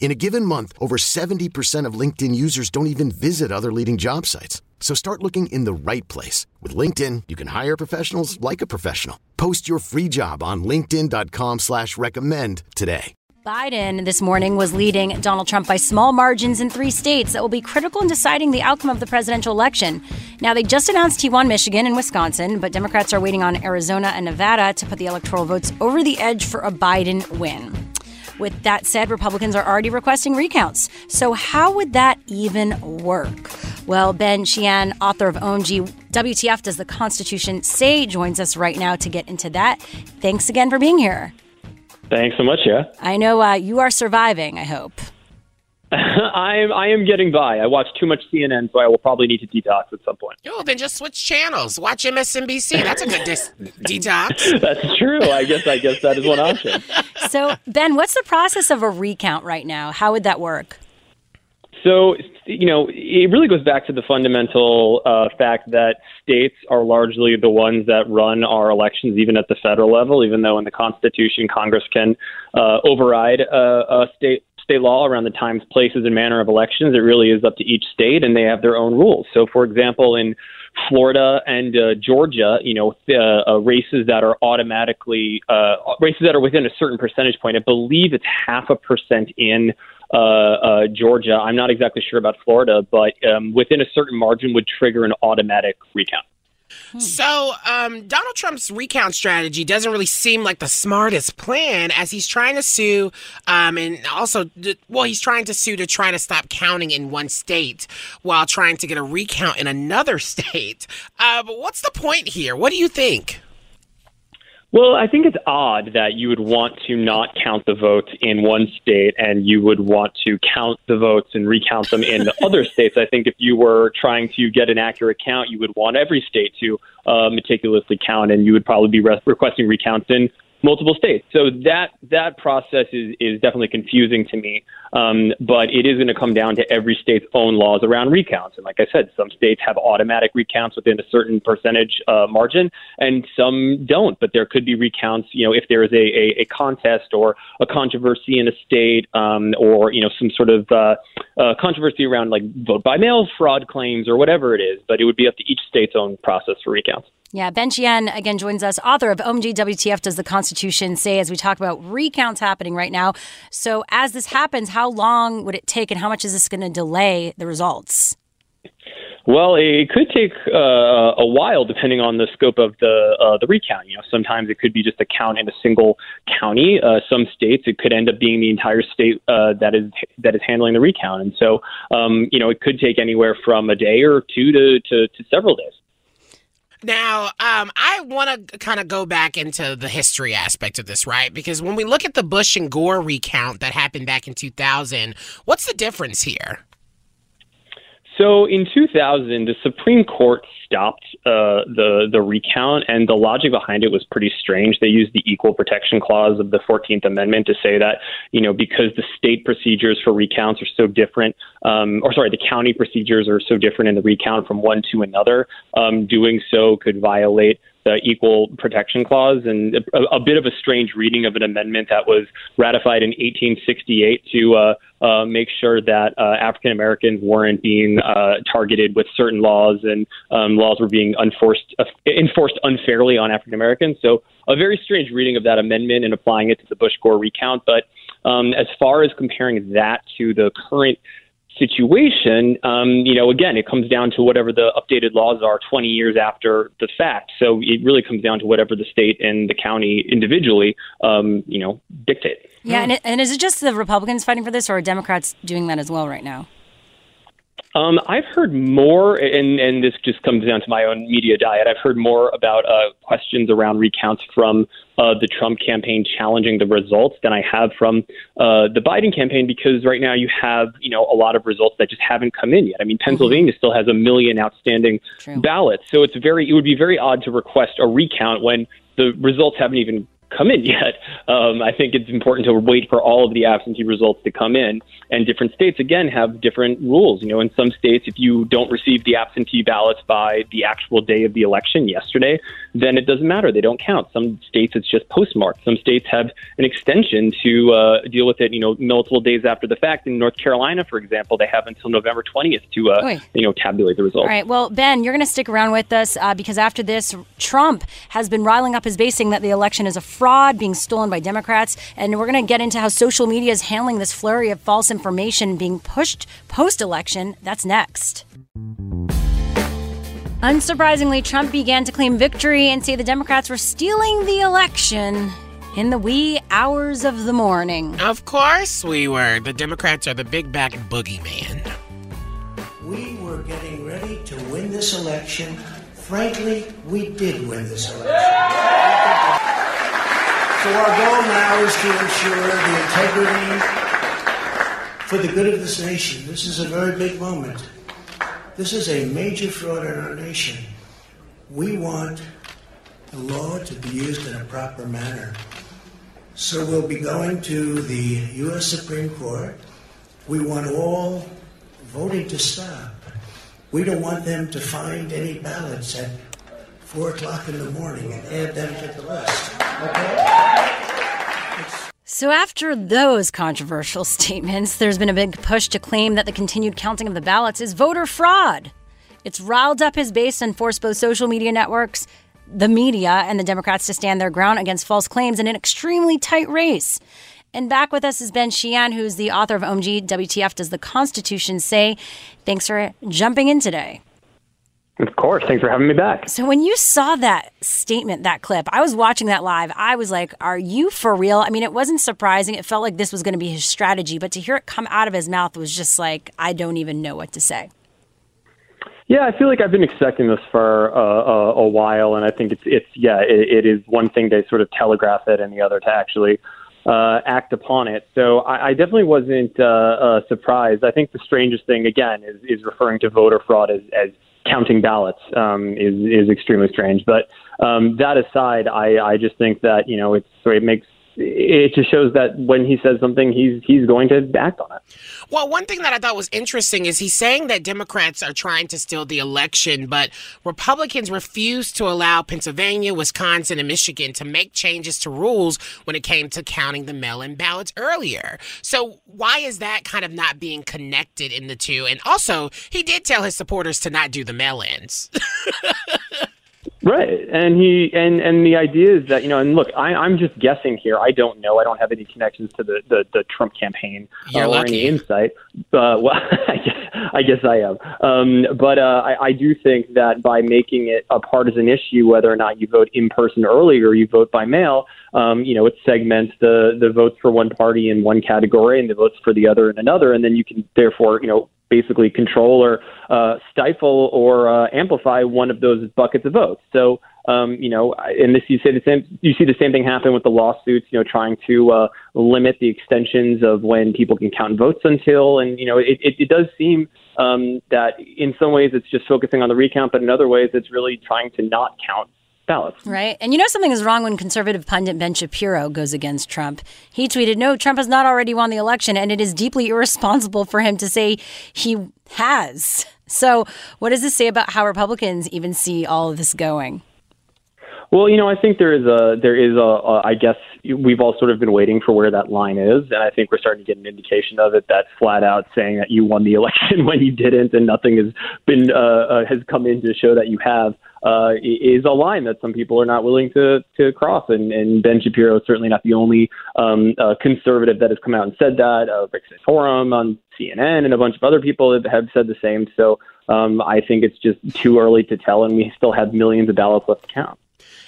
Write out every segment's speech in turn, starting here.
In a given month, over 70% of LinkedIn users don't even visit other leading job sites. So start looking in the right place. With LinkedIn, you can hire professionals like a professional. Post your free job on linkedin.com slash recommend today. Biden this morning was leading Donald Trump by small margins in three states that will be critical in deciding the outcome of the presidential election. Now, they just announced he won Michigan and Wisconsin, but Democrats are waiting on Arizona and Nevada to put the electoral votes over the edge for a Biden win. With that said, Republicans are already requesting recounts. So, how would that even work? Well, Ben Sheehan, author of OMG WTF Does the Constitution Say, joins us right now to get into that. Thanks again for being here. Thanks so much, yeah. I know uh, you are surviving, I hope. I'm I am getting by. I watch too much CNN, so I will probably need to detox at some point. Oh, then just switch channels. Watch MSNBC. That's a good dis- detox. That's true. I guess I guess that is one option. So, Ben, what's the process of a recount right now? How would that work? So, you know, it really goes back to the fundamental uh, fact that states are largely the ones that run our elections, even at the federal level. Even though in the Constitution, Congress can uh, override uh, a state state law around the times, places, and manner of elections. It really is up to each state, and they have their own rules. So, for example, in Florida and uh, Georgia, you know, uh, uh, races that are automatically uh, races that are within a certain percentage point. I believe it's half a percent in uh, uh, Georgia. I'm not exactly sure about Florida, but um, within a certain margin would trigger an automatic recount. So, um, Donald Trump's recount strategy doesn't really seem like the smartest plan as he's trying to sue, um, and also, well, he's trying to sue to try to stop counting in one state while trying to get a recount in another state. Uh, but what's the point here? What do you think? Well, I think it's odd that you would want to not count the votes in one state and you would want to count the votes and recount them in the other states. I think if you were trying to get an accurate count, you would want every state to uh, meticulously count, and you would probably be re- requesting recounts in multiple states. So that that process is is definitely confusing to me. Um, but it is going to come down to every state's own laws around recounts. And like I said, some states have automatic recounts within a certain percentage uh, margin, and some don't. But there could be recounts, you know, if there is a, a, a contest or a controversy in a state, um, or you know, some sort of uh, uh, controversy around like vote by mail fraud claims or whatever it is. But it would be up to each state's own process for recounts. Yeah, Ben Sheehan again joins us, author of OMG WTF Does the Constitution Say, as we talk about recounts happening right now. So, as this happens, how long would it take and how much is this going to delay the results? Well, it could take uh, a while depending on the scope of the uh, the recount. You know, sometimes it could be just a count in a single county. Uh, some states it could end up being the entire state uh, that is that is handling the recount, and so um, you know it could take anywhere from a day or two to, to, to several days. Now, um, I want to kind of go back into the history aspect of this, right? Because when we look at the Bush and Gore recount that happened back in 2000, what's the difference here? So in 2000, the Supreme Court stopped uh, the the recount, and the logic behind it was pretty strange. They used the Equal Protection Clause of the 14th Amendment to say that you know because the state procedures for recounts are so different, um, or sorry, the county procedures are so different in the recount from one to another, um, doing so could violate Equal Protection Clause, and a, a, bit of a strange reading of an amendment that was ratified in 1868 to uh, uh, make sure that uh, African Americans weren't being uh, targeted with certain laws and um, laws were being enforced enforced unfairly on African Americans. So a very strange reading of that amendment and applying it to the Bush Gore recount. But um, as far as comparing that to the current situation, um, you know, again, it comes down to whatever the updated laws are 20 years after the fact. So it really comes down to whatever the state and the county individually, um, you know, dictate. Yeah, and, it, and is it just the Republicans fighting for this, or are Democrats doing that as well right now? Um, I've heard more, and, and this just comes down to my own media diet. I've heard more about uh, questions around recounts from uh, the Trump campaign challenging the results than I have from uh, the Biden campaign because right now you have you know a lot of results that just haven't come in yet. I mean, Pennsylvania mm-hmm. still has a million outstanding True. ballots, so it's very it would be very odd to request a recount when the results haven't even come in yet. Um, I think it's important to wait for all of the absentee results to come in. And different states, again, have different rules. You know, in some states, if you don't receive the absentee ballots by the actual day of the election yesterday, then it doesn't matter. They don't count. Some states, it's just postmarked. Some states have an extension to uh, deal with it, you know, multiple days after the fact. In North Carolina, for example, they have until November 20th to, uh, you know, tabulate the results. All right. Well, Ben, you're going to stick around with us uh, because after this, Trump has been riling up his base saying that the election is a fraud being stolen by Democrats. And we're going to get into how social media is handling this flurry of false information being pushed post election. That's next. Unsurprisingly, Trump began to claim victory and say the Democrats were stealing the election in the wee hours of the morning. Of course we were. The Democrats are the big back boogeyman. We were getting ready to win this election. Frankly, we did win this election. So our goal now is to ensure the integrity for the good of this nation. This is a very big moment. This is a major fraud in our nation. We want the law to be used in a proper manner. So we'll be going to the U.S. Supreme Court. We want all voting to stop. We don't want them to find any ballots at 4 o'clock in the morning and add them to the list. Okay? So, after those controversial statements, there's been a big push to claim that the continued counting of the ballots is voter fraud. It's riled up his base and forced both social media networks, the media, and the Democrats to stand their ground against false claims in an extremely tight race. And back with us is Ben Sheehan, who's the author of OMG WTF Does the Constitution Say? Thanks for jumping in today. Of course. Thanks for having me back. So, when you saw that statement, that clip, I was watching that live. I was like, are you for real? I mean, it wasn't surprising. It felt like this was going to be his strategy, but to hear it come out of his mouth was just like, I don't even know what to say. Yeah, I feel like I've been expecting this for uh, a, a while, and I think it's it's yeah, it, it is one thing to sort of telegraph it, and the other to actually uh, act upon it. So I, I definitely wasn't uh, uh, surprised. I think the strangest thing again is is referring to voter fraud as as counting ballots um, is is extremely strange. But um, that aside, I, I just think that you know it's so it makes it just shows that when he says something, he's he's going to act on it. Well, one thing that I thought was interesting is he's saying that Democrats are trying to steal the election, but Republicans refused to allow Pennsylvania, Wisconsin, and Michigan to make changes to rules when it came to counting the mail-in ballots earlier. So why is that kind of not being connected in the two? And also, he did tell his supporters to not do the mail-ins. Right, and he and and the idea is that you know, and look, I, I'm just guessing here. I don't know. I don't have any connections to the the, the Trump campaign uh, or any insight. But well, I guess I guess I am. Um, but uh, I, I do think that by making it a partisan issue, whether or not you vote in person early or you vote by mail, um, you know, it segments the the votes for one party in one category and the votes for the other in another, and then you can therefore, you know, basically control or uh, stifle or uh, amplify one of those buckets of votes. So, um, you know, and this you say the same. You see the same thing happen with the lawsuits. You know, trying to uh, limit the extensions of when people can count votes until, and you know, it, it, it does seem um, that in some ways it's just focusing on the recount, but in other ways it's really trying to not count ballots. Right. And you know something is wrong when conservative pundit Ben Shapiro goes against Trump. He tweeted, No, Trump has not already won the election, and it is deeply irresponsible for him to say he has. So, what does this say about how Republicans even see all of this going? Well, you know, I think there is a there is a, a I guess we've all sort of been waiting for where that line is, and I think we're starting to get an indication of it. That flat out saying that you won the election when you didn't, and nothing has been uh, uh, has come in to show that you have. Uh, is a line that some people are not willing to to cross, and, and Ben Shapiro is certainly not the only um, uh, conservative that has come out and said that. Uh, Rick Santorum on CNN and a bunch of other people have, have said the same. So um, I think it's just too early to tell, and we still have millions of ballots left to count.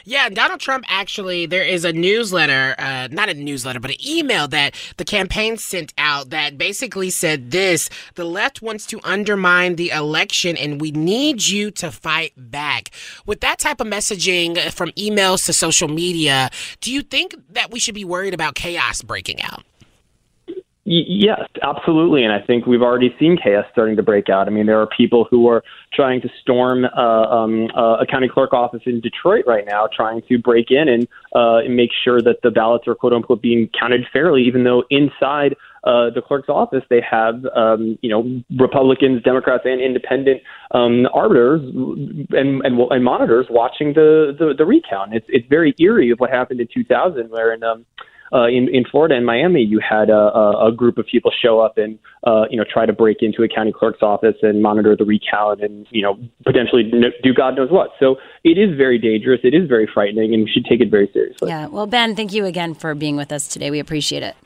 Yeah, Donald Trump actually, there is a newsletter, uh, not a newsletter, but an email that the campaign sent out that basically said this the left wants to undermine the election and we need you to fight back. With that type of messaging from emails to social media, do you think that we should be worried about chaos breaking out? Yes, absolutely. And I think we've already seen chaos starting to break out. I mean, there are people who are trying to storm uh, um, uh, a county clerk office in Detroit right now, trying to break in and, uh, and make sure that the ballots are quote unquote being counted fairly, even though inside uh, the clerk's office, they have, um, you know, Republicans, Democrats, and independent um, arbiters and, and, and monitors watching the, the, the recount. It's, it's very eerie of what happened in 2000, where in, um, uh, in in Florida and Miami, you had a, a group of people show up and uh, you know try to break into a county clerk's office and monitor the recount and you know potentially do God knows what. So it is very dangerous. It is very frightening, and we should take it very seriously. Yeah. Well, Ben, thank you again for being with us today. We appreciate it.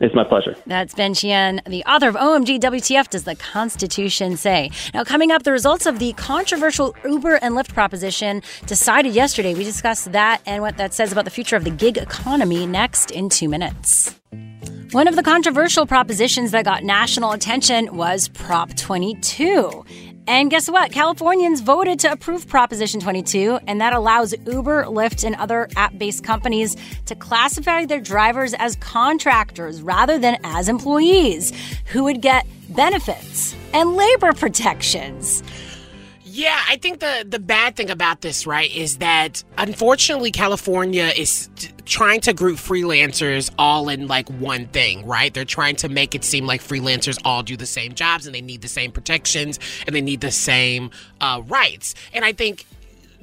It's my pleasure. That's Ben Sheehan, the author of OMG WTF Does the Constitution Say? Now, coming up, the results of the controversial Uber and Lyft proposition decided yesterday. We discussed that and what that says about the future of the gig economy next in two minutes. One of the controversial propositions that got national attention was Prop 22. And guess what? Californians voted to approve Proposition 22, and that allows Uber, Lyft, and other app based companies to classify their drivers as contractors rather than as employees who would get benefits and labor protections. Yeah, I think the the bad thing about this, right, is that unfortunately California is t- trying to group freelancers all in like one thing, right? They're trying to make it seem like freelancers all do the same jobs and they need the same protections and they need the same uh, rights. And I think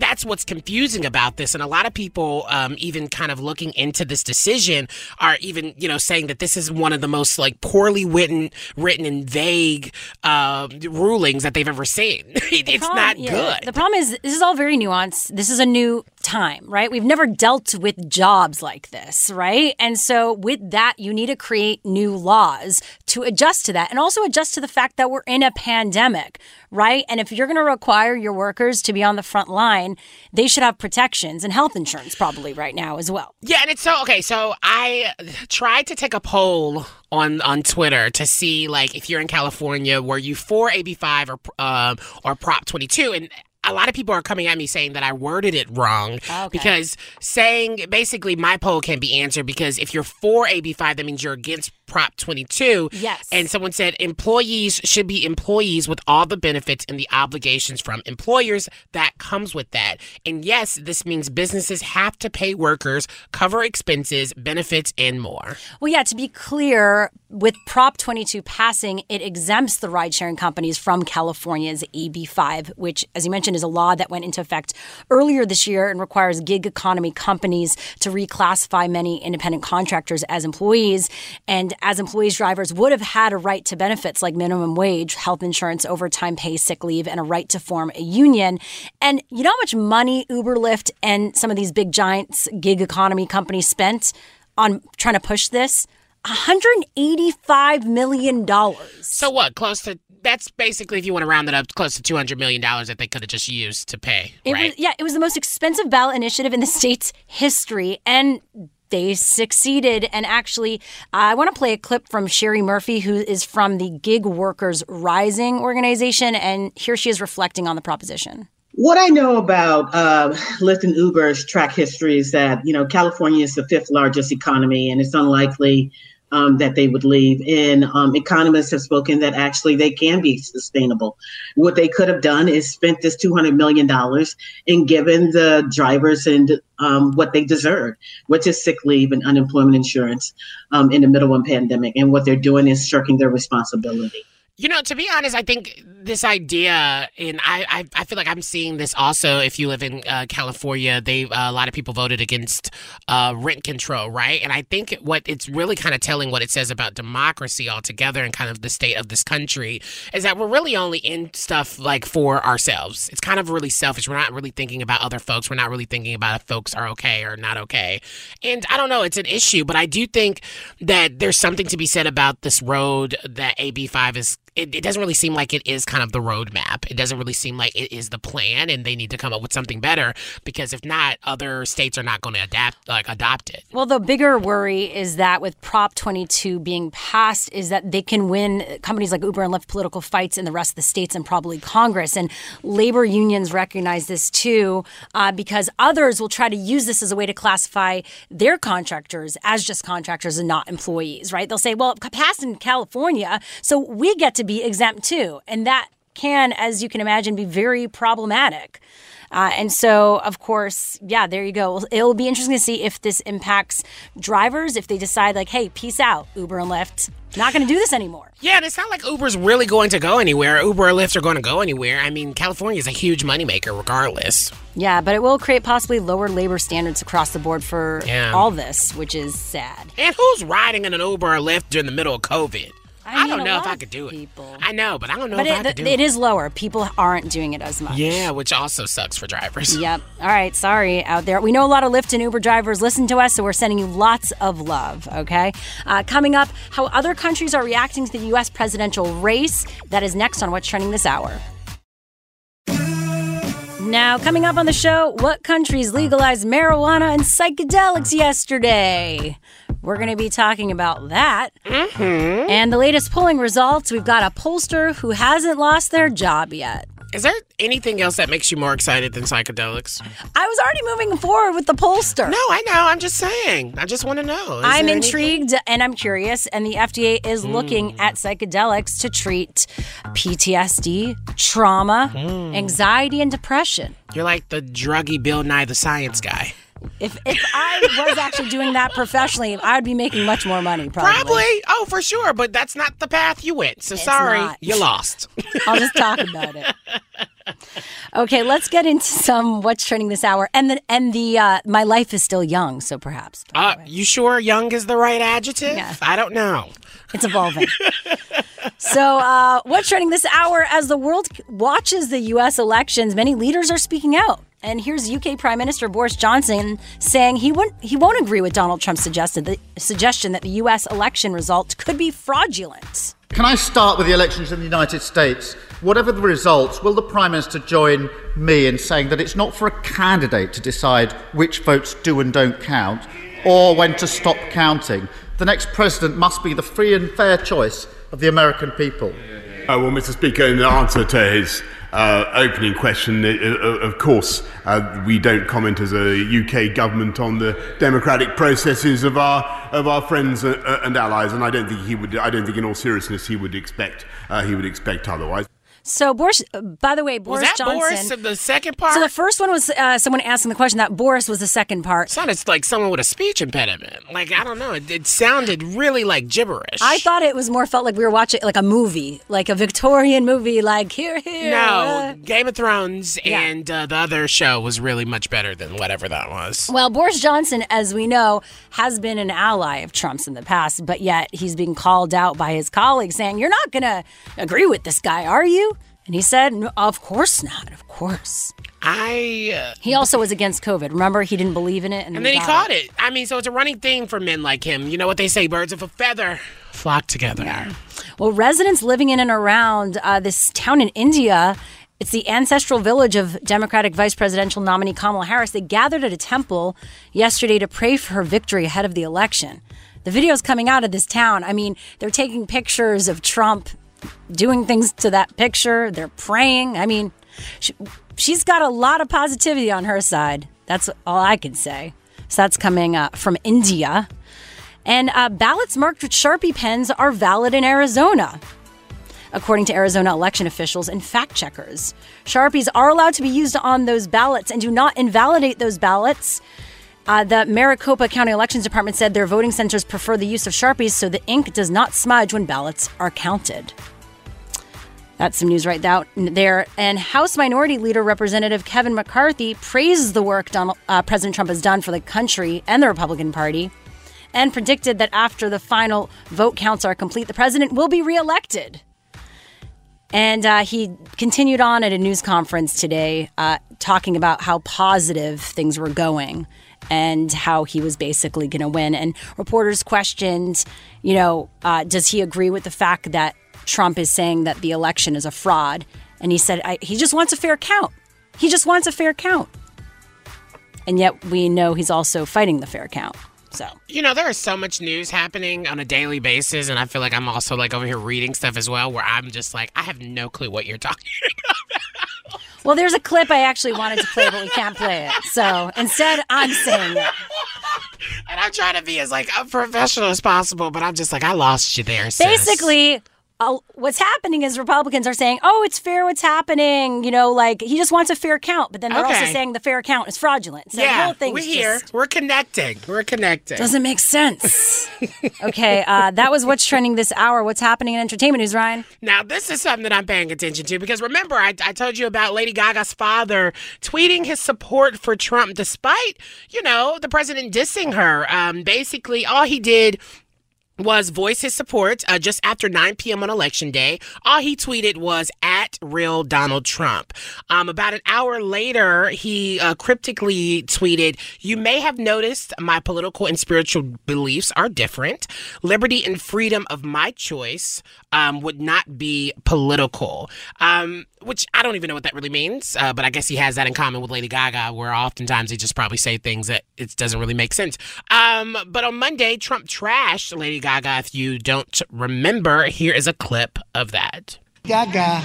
that's what's confusing about this. And a lot of people, um, even kind of looking into this decision, are even you know saying that this is one of the most like poorly written, written and vague uh, rulings that they've ever seen. it's problem, not yeah. good. The problem is this is all very nuanced. This is a new time, right? We've never dealt with jobs like this, right? And so with that, you need to create new laws to adjust to that and also adjust to the fact that we're in a pandemic, right? And if you're going to require your workers to be on the front line, they should have protections and health insurance probably right now as well. Yeah, and it's so okay, so I tried to take a poll on on Twitter to see like if you're in California, were you for AB5 or uh, or Prop 22 and a lot of people are coming at me saying that I worded it wrong okay. because saying basically my poll can be answered because if you're for AB5, that means you're against Prop 22. Yes. And someone said employees should be employees with all the benefits and the obligations from employers that comes with that. And yes, this means businesses have to pay workers, cover expenses, benefits, and more. Well, yeah, to be clear, with Prop 22 passing, it exempts the ride sharing companies from California's AB5, which, as you mentioned, is a law that went into effect earlier this year and requires gig economy companies to reclassify many independent contractors as employees. And as employees, drivers would have had a right to benefits like minimum wage, health insurance, overtime pay, sick leave, and a right to form a union. And you know how much money Uber, Lyft, and some of these big giants gig economy companies spent on trying to push this? $185 million. So what? Close to that's basically if you want to round it up close to 200 million dollars that they could have just used to pay, it right? Was, yeah, it was the most expensive ballot initiative in the state's history and they succeeded. And actually, I want to play a clip from Cherri Murphy, who is from the Gig Workers Rising organization. And here she is reflecting on the proposition. What I know about uh, Lyft and Uber's track history is that, you know, California is the fifth largest economy, and it's unlikely um, that they would leave. And um, economists have spoken that actually they can be sustainable. What they could have done is spent this $200 million and given the drivers and um, what they deserve, which is sick leave and unemployment insurance um, in the middle of a pandemic. And what they're doing is shirking their responsibility. You know, to be honest, I think this idea, and I, I, I feel like I'm seeing this also. If you live in uh, California, they uh, a lot of people voted against uh, rent control, right? And I think what it's really kind of telling what it says about democracy altogether and kind of the state of this country is that we're really only in stuff like for ourselves. It's kind of really selfish. We're not really thinking about other folks. We're not really thinking about if folks are okay or not okay. And I don't know, it's an issue, but I do think that there's something to be said about this road that AB5 is it, it, doesn't really seem like it is kind of the roadmap. It doesn't really seem like it is the plan, and they need to come up with something better because if not, other states are not going to adapt like adopt it. Well, the bigger worry is that with Prop 22 being passed, is that they can win companies like Uber and Lyft political fights in the rest of the states and probably Congress. And labor unions recognize this too, uh, because others will try to use this as a way to classify their contractors as just contractors and not employees. Right? They'll say, "Well, passed in California, so we get to." To be exempt too. And that can, as you can imagine, be very problematic. Uh, and so, of course, yeah, there you go. It'll be interesting to see if this impacts drivers, if they decide, like, hey, peace out, Uber and Lyft. Not going to do this anymore. Yeah, and it's not like Uber's really going to go anywhere. Uber or Lyft are going to go anywhere. I mean, California is a huge moneymaker regardless. Yeah, but it will create possibly lower labor standards across the board for yeah. all this, which is sad. And who's riding in an Uber or Lyft during the middle of COVID? I, I don't know if I could do it. People. I know, but I don't know but if it, I could do it. It is lower. People aren't doing it as much. Yeah, which also sucks for drivers. Yep. All right. Sorry out there. We know a lot of Lyft and Uber drivers listen to us, so we're sending you lots of love. Okay. Uh, coming up, how other countries are reacting to the U.S. presidential race. That is next on What's Trending This Hour. Now, coming up on the show, what countries legalized marijuana and psychedelics yesterday? We're going to be talking about that. Mm-hmm. And the latest polling results we've got a pollster who hasn't lost their job yet. Is there anything else that makes you more excited than psychedelics? I was already moving forward with the pollster. No, I know. I'm just saying. I just want to know. Is I'm intrigued anything? and I'm curious. And the FDA is mm. looking at psychedelics to treat PTSD, trauma, mm. anxiety, and depression. You're like the druggy Bill Nye the Science guy. If if I was actually doing that professionally, I would be making much more money. Probably. Probably. Oh, for sure. But that's not the path you went. So it's sorry, not. you lost. I'll just talk about it. Okay, let's get into some what's trending this hour, and the and the uh, my life is still young, so perhaps. Uh, you sure young is the right adjective? Yeah. I don't know. It's evolving. so, uh, what's trending this hour as the world watches the U.S. elections? Many leaders are speaking out. And here's UK Prime Minister Boris Johnson saying he won't he won't agree with Donald Trump's suggested the suggestion that the US election result could be fraudulent. Can I start with the elections in the United States? Whatever the results, will the Prime Minister join me in saying that it's not for a candidate to decide which votes do and don't count or when to stop counting? The next president must be the free and fair choice of the American people. Uh, well, Mr. Speaker, in answer to his uh, opening question, uh, uh, of course, uh, we don't comment as a UK government on the democratic processes of our of our friends uh, and allies, and I don't think he would. I don't think, in all seriousness, he would expect he would expect otherwise. So Boris, by the way, Boris was that Johnson. Boris of the second part? So the first one was uh, someone asking the question. That Boris was the second part. It sounded like someone with a speech impediment. Like I don't know. It, it, sounded really like gibberish. I thought it was more felt like we were watching like a movie, like a Victorian movie, like here, here. No, uh, Game of Thrones yeah. and uh, the other show was really much better than whatever that was. Well, Boris Johnson, as we know, has been an ally of Trump's in the past, but yet he's being called out by his colleagues, saying, "You're not going to agree with this guy, are you?" And he said, no, Of course not. Of course. I. Uh, he also was against COVID. Remember, he didn't believe in it, and, and then he caught it. it. I mean, so it's a running thing for men like him. You know what they say: birds of a feather flock together. Yeah. Well, residents living in and around uh, this town in India. It's the ancestral village of Democratic Vice Presidential nominee Kamala Harris. They gathered at a temple yesterday to pray for her victory ahead of the election. The videos coming out of this town, I mean, they're taking pictures of Trump doing things to that picture. They're praying. I mean, she, she's got a lot of positivity on her side. That's all I can say. So that's coming uh, from India. And uh, ballots marked with Sharpie pens are valid in Arizona, according to Arizona election officials and fact checkers. Sharpies are allowed to be used on those ballots and do not invalidate those ballots. Uh, the Maricopa County Elections Department said their voting centers prefer the use of Sharpies so the ink does not smudge when ballots are counted. That's some news right there. And House Minority Leader Representative Kevin McCarthy praises the work Donald, uh, President Trump has done for the country and the Republican Party and predicted that after the final vote counts are complete, the president will be reelected. And uh, he continued on at a news conference today uh, talking about how positive things were going and how he was basically going to win. And reporters questioned, you know, uh, does he agree with the fact that Trump is saying that the election is a fraud? And he said he just wants a fair count. He just wants a fair count. And yet we know he's also fighting the fair count. So you know, there is so much news happening on a daily basis, and I feel like I'm also like over here reading stuff as well, where I'm just like, I have no clue what you're talking about. Well, there's a clip I actually wanted to play, but we can't play it. So instead, I'm saying it. And I'm trying to be as like a professional as possible, but I'm just like, I lost you there. Sis. Basically, what's happening is Republicans are saying, "Oh, it's fair. What's happening?" You know, like he just wants a fair count, but then they're Okay. also saying the fair count is fraudulent. So the yeah, we're here. just We're connecting. We're connecting. doesn't make sense. okay, uh, that was what's trending this hour. What's happening in entertainment news, Ryan? Now, this is something that I'm paying attention to because remember, I, I told you about Lady Gaga's father tweeting his support for Trump despite, you know, the president dissing her. Um, basically, all he did was voice his support uh, just after 9 p.m. on election day. All he tweeted was at real Donald Trump. Um, about an hour later, he uh, cryptically tweeted, You may have noticed my political and spiritual beliefs are different. Liberty and freedom of my choice um, would not be political. Um, which I don't even know what that really means, uh, but I guess he has that in common with Lady Gaga, where oftentimes they just probably say things that it doesn't really make sense. Um, but on Monday, Trump trashed Lady Gaga. If you don't remember, here is a clip of that. Gaga.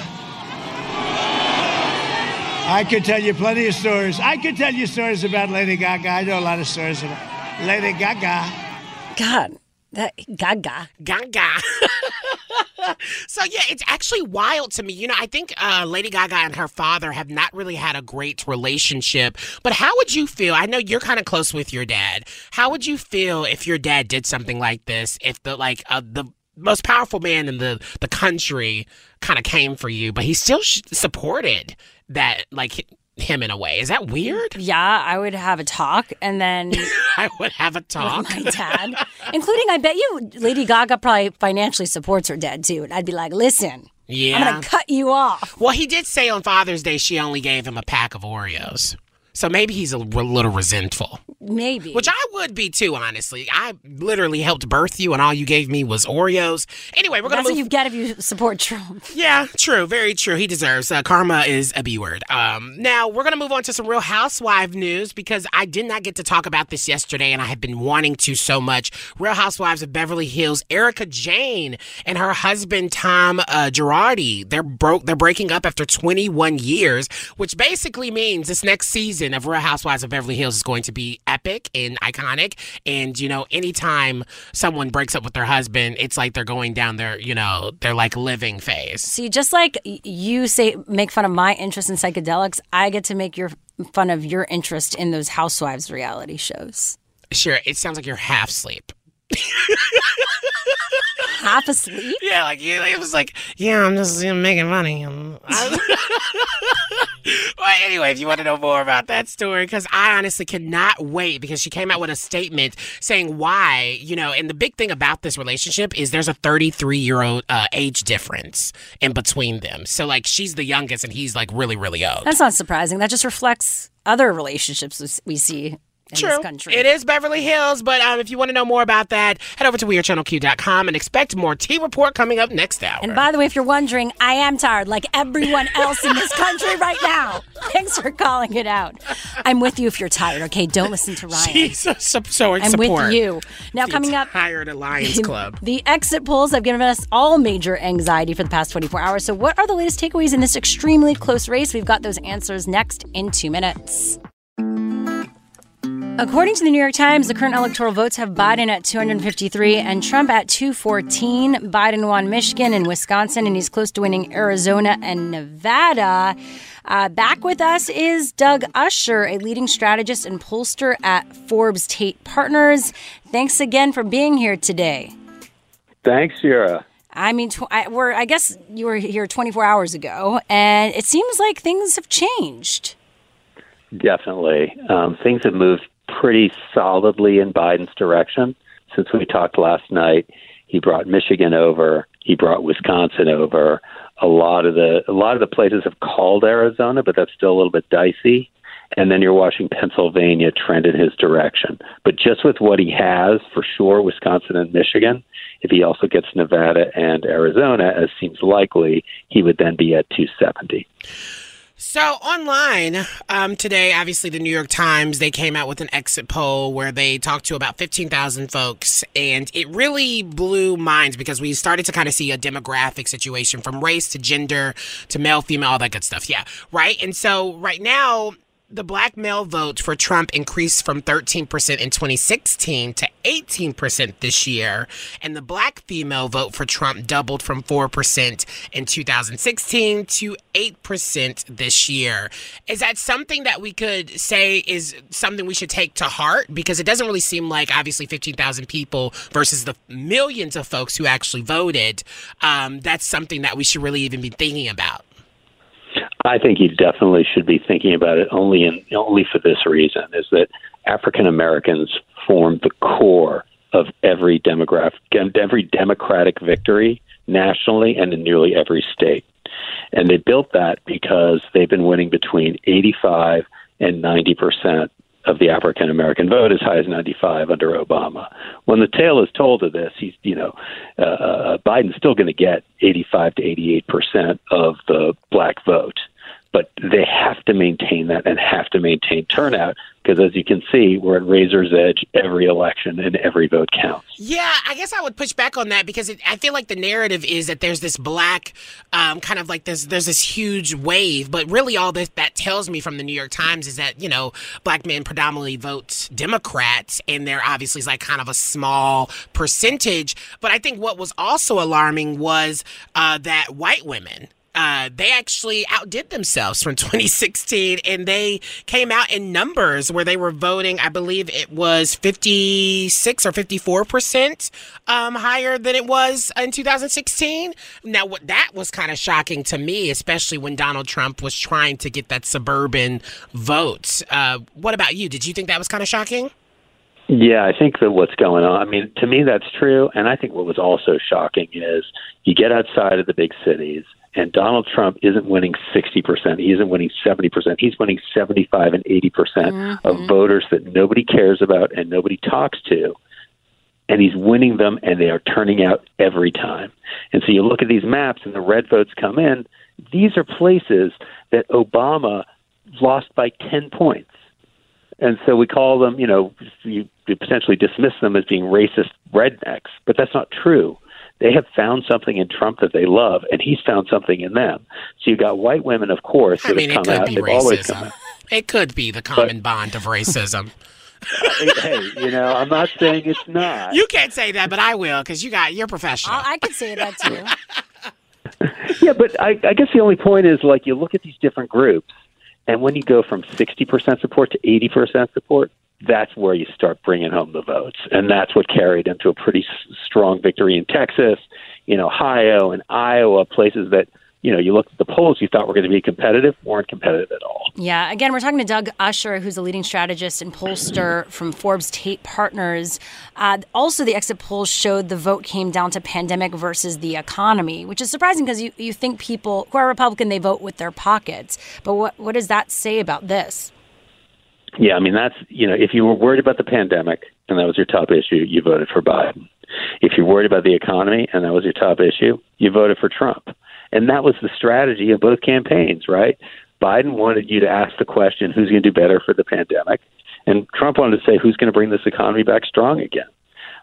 I could tell you plenty of stories. I could tell you stories about Lady Gaga. I know a lot of stories about Lady Gaga. God, that Gaga. Gaga. so yeah, it's actually wild to me. You know, I think uh, Lady Gaga and her father have not really had a great relationship. But how would you feel? I know you're kind of close with your dad. How would you feel if your dad did something like this? If the like uh, the most powerful man in the the country kind of came for you, but he still supported that like him in a way. Is that weird? Yeah, I would have a talk and then I would have a talk. with my dad, including I bet you Lady Gaga probably financially supports her dad too. And I'd be like, listen, Yeah. I'm gonna cut you off. Well, he did say on Father's Day she only gave him a pack of Oreos. So maybe he's a little resentful. Maybe. Which I would be too, honestly. I literally helped birth you, and all you gave me was Oreos. Anyway, we're gonna That's what you get if you support Trump. Yeah, true. Very true. He deserves. Uh, karma is a B word. Um, now, we're going to move on to some real housewife news because I did not get to talk about this yesterday and I have been wanting to so much. Real Housewives of Beverly Hills, Erika Jayne and her husband, Tom uh, Girardi, they're, broke. they're breaking up after 21 years, which basically means this next season of Real Housewives of Beverly Hills is going to be epic and iconic. And, you know, anytime someone breaks up with their husband, it's like they're going down their, you know, their like living phase. See, just like you say, make fun of my interest in psychedelics, I get to make your fun of your interest in those housewives reality shows. Sure, it sounds like you're half asleep. Half asleep? Yeah, like it was like, yeah, I'm just you know, making money. Well, anyway, if you want to know more about that story, because I honestly cannot wait because she came out with a statement saying why, you know, and the big thing about this relationship is there's a 33 year old uh, age difference in between them. So like she's the youngest and he's like really really old. That's not surprising. That just reflects other relationships we see True. It is Beverly Hills, but um, if you want to know more about that, head over to WeAreChannelQ.com and expect more T Report coming up next hour. And by the way, if you're wondering, I am tired like everyone else in this country right now. Thanks for calling it out. I'm with you if you're tired, okay? Don't listen to Ryan. Jesus, so, so I'm support. with you. Now, The coming up, Tired Alliance Club. the exit polls have given us all major anxiety for the past 24 hours. So, what are the latest takeaways in this extremely close race? We've got those answers next in two minutes. According to the New York Times, the current electoral votes have Biden at 253 and Trump at 214. Biden won Michigan and Wisconsin, and he's close to winning Arizona and Nevada. Uh, back with us is Doug Usher, a leading strategist and pollster at Forbes Tate Partners. Thanks again for being here today. Thanks, Sierra. I mean, tw- I, we're, I guess you were here 24 hours ago, and it seems like things have changed. Definitely. Um, things have moved pretty solidly in Biden's direction since we talked last night. He brought Michigan over. He brought Wisconsin over. A lot of the a lot of the places have called Arizona, but that's still a little bit dicey. And then you're watching Pennsylvania trend in his direction. But just with what he has, for sure, Wisconsin and Michigan, if he also gets Nevada and Arizona, as seems likely, he would then be at 270. So online um, today, obviously the New York Times they came out with an exit poll where they talked to about fifteen thousand folks, and it really blew minds because we started to kind of see a demographic situation from race to gender to male, female, all that good stuff. Yeah, right. And so right now the black male vote for Trump increased from 13% in 2016 to 18% this year, and the black female vote for Trump doubled from 4% in 2016 to 8% this year. Is that something that we could say is something we should take to heart? Because it doesn't really seem like, obviously, 15,000 people versus the millions of folks who actually voted. Um, that's something that we should really even be thinking about. I think you definitely should be thinking about it only in only for this reason is that African Americans form the core of every demographic every democratic victory nationally and in nearly every state. And they built that because they've been winning between 85 and 90 percent of the African American vote, as high as 95 under Obama. When the tale is told of this, he's you know uh, uh Biden's still going to get 85 to 88 percent of the black vote but they have to maintain that and have to maintain turnout because as you can see we're at razor's edge every election and every vote counts. Yeah i guess i would push back on that because it, i feel like the narrative is that there's this black um, kind of like this there's this huge wave. But really all this that tells me from the new york times is that you know black men predominantly vote democrats and there obviously is like kind of a small percentage. But i think what was also alarming was uh, that white women uh, they actually outdid themselves from 2016 and they came out in numbers where they were voting, I believe it was 56 or 54% um, higher than it was in 2016. Now, what that was kind of shocking to me, especially when Donald Trump was trying to get that suburban vote. Uh, what about you? Did you think that was kind of shocking? Yeah, I think that what's going on, I mean, to me, that's true. And I think what was also shocking is you get outside of the big cities and Donald Trump isn't winning 60%. He isn't winning 70%. He's winning 75 and 80% mm-hmm. of voters that nobody cares about and nobody talks to. And he's winning them, and they are turning out every time. And so you look at these maps, and the red votes come in. These are places that Obama lost by 10 points. And so we call them, you know, you potentially dismiss them as being racist rednecks, but that's not true they have found something in Trump that they love, and he's found something in them. So you've got white women, of course, that I mean, have come out. They've racism. always come out. It could be the common but, bond of racism. hey, you know, I'm not saying it's not. You can't say that, but I will because you got you're professional. I, I could say that too. yeah, but I, I guess the only point is like you look at these different groups, and when you go from 60% support to 80% support, that's where you start bringing home the votes. And that's what carried into a pretty s- strong victory in Texas, in Ohio, and Iowa, places that, you know, you looked at the polls you thought were going to be competitive, weren't competitive at all. Yeah. Again, we're talking to Doug Usher, who's a leading strategist and pollster from Forbes Tate Partners. Uh, also, the exit polls showed the vote came down to pandemic versus the economy, which is surprising because you, you think people who are Republican, they vote with their pockets. But what, what does that say about this? Yeah, I mean that's you know if you were worried about the pandemic and that was your top issue, you voted for Biden. If you're worried about the economy and that was your top issue, you voted for Trump. And that was the strategy of both campaigns, right? Biden wanted you to ask the question, who's going to do better for the pandemic? And Trump wanted to say, who's going to bring this economy back strong again?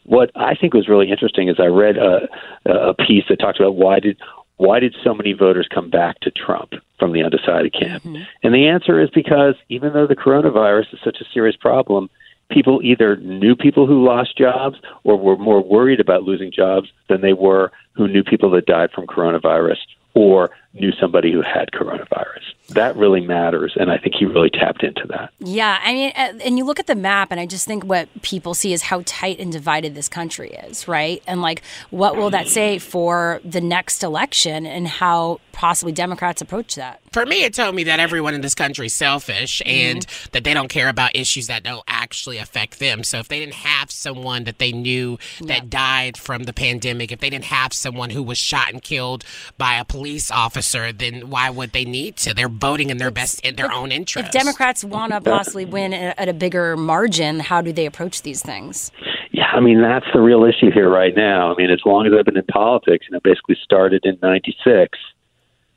What I think was really interesting is I read a, a piece that talked about why did why did so many voters come back to Trump from the undecided camp? Mm-hmm. And the answer is because even though the coronavirus is such a serious problem, people either knew people who lost jobs or were more worried about losing jobs than they were who knew people that died from coronavirus or knew somebody who had coronavirus. That really matters, and I think he really tapped into that. Yeah, I mean, uh, and you look at the map, and I just think what people see is how tight and divided this country is, right? And like, what will that say for the next election and how possibly Democrats approach that? For me, it told me that everyone in this country is selfish and Mm-hmm. that they don't care about issues that don't actually affect them. So if they didn't have someone that they knew that died from the pandemic, if they didn't have someone who was shot and killed by a police officer, then why would they need to? They're voting in their best in their own interest. If Democrats want to possibly win at at a bigger margin, how do they approach these things? Yeah, I mean that's the real issue here right now. I mean, as long as I've been in politics, you know, basically started in '96,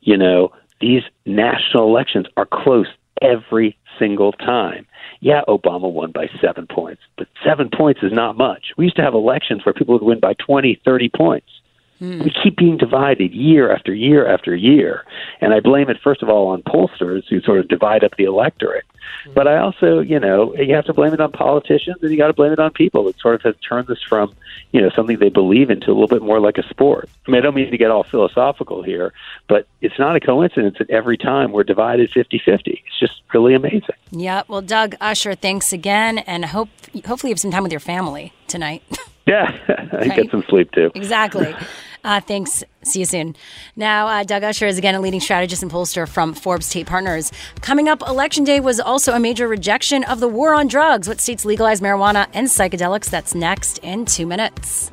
you know, these national elections are close every single time. Yeah, Obama won by seven points, but seven points is not much. We used to have elections where people would win by 20, 30 points. Hmm. We keep being divided year after year after year. And I blame it, first of all, on pollsters who sort of divide up the electorate. Hmm. But I also, you know, you have to blame it on politicians and you got to blame it on people that sort of has turned this from, you know, something they believe in to a little bit more like a sport. I mean, I don't mean to get all philosophical here, but it's not a coincidence that every time we're divided 50 50. It's just really amazing. Yeah. Well, Doug Usher, thanks again, and hope hopefully you have some time with your family tonight. Yeah, I Right. get some sleep too. exactly. Uh, thanks. See you soon. Now, uh, Doug Usher is again a leading strategist and pollster from Forbes Tate Partners. Coming up, Election Day was also a major rejection of the war on drugs. What states legalize marijuana and psychedelics? That's next in two minutes.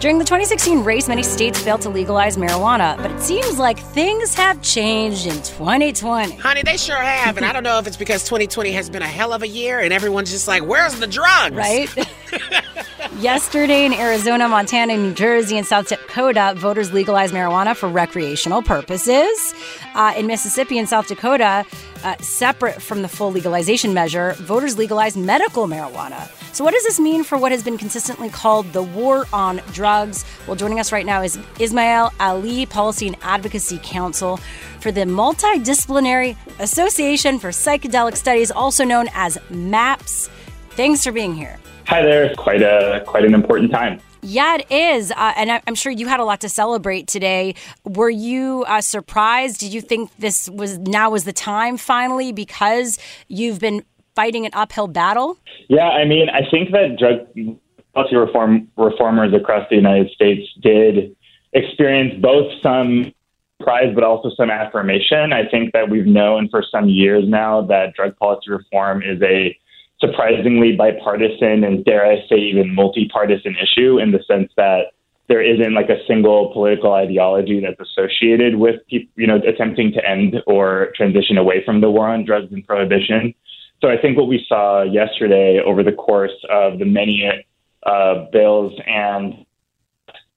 During the 2016 race, many states failed to legalize marijuana, but it seems like things have changed in 2020. Honey, they sure have. And I don't know if it's because 2020 has been a hell of a year and everyone's just like, where's the drugs? Right? Yesterday in Arizona, Montana, New Jersey, and South Dakota, voters legalized marijuana for recreational purposes. Uh, in Mississippi and South Dakota, uh, separate from the full legalization measure, voters legalized medical marijuana. So, what does this mean for what has been consistently called the war on drugs? Well, joining us right now is Ismail Ali, Policy and Advocacy Counsel for the Multidisciplinary Association for Psychedelic Studies, also known as MAPS. Thanks for being here. Hi there. Quite a quite an important time. Yeah, it is, uh, and I- I'm sure you had a lot to celebrate today. Were you uh, surprised? Did you think this was now was the time finally because you've been fighting an uphill battle? Yeah, I mean, I think that drug policy reform reformers across the United States did experience both some surprise but also some affirmation. I think that we've known for some years now that drug policy reform is a surprisingly bipartisan and dare I say even multi-partisan issue in the sense that there isn't like a single political ideology that's associated with you know, attempting to end or transition away from the war on drugs and prohibition. So I think what we saw yesterday over the course of the many uh, bills and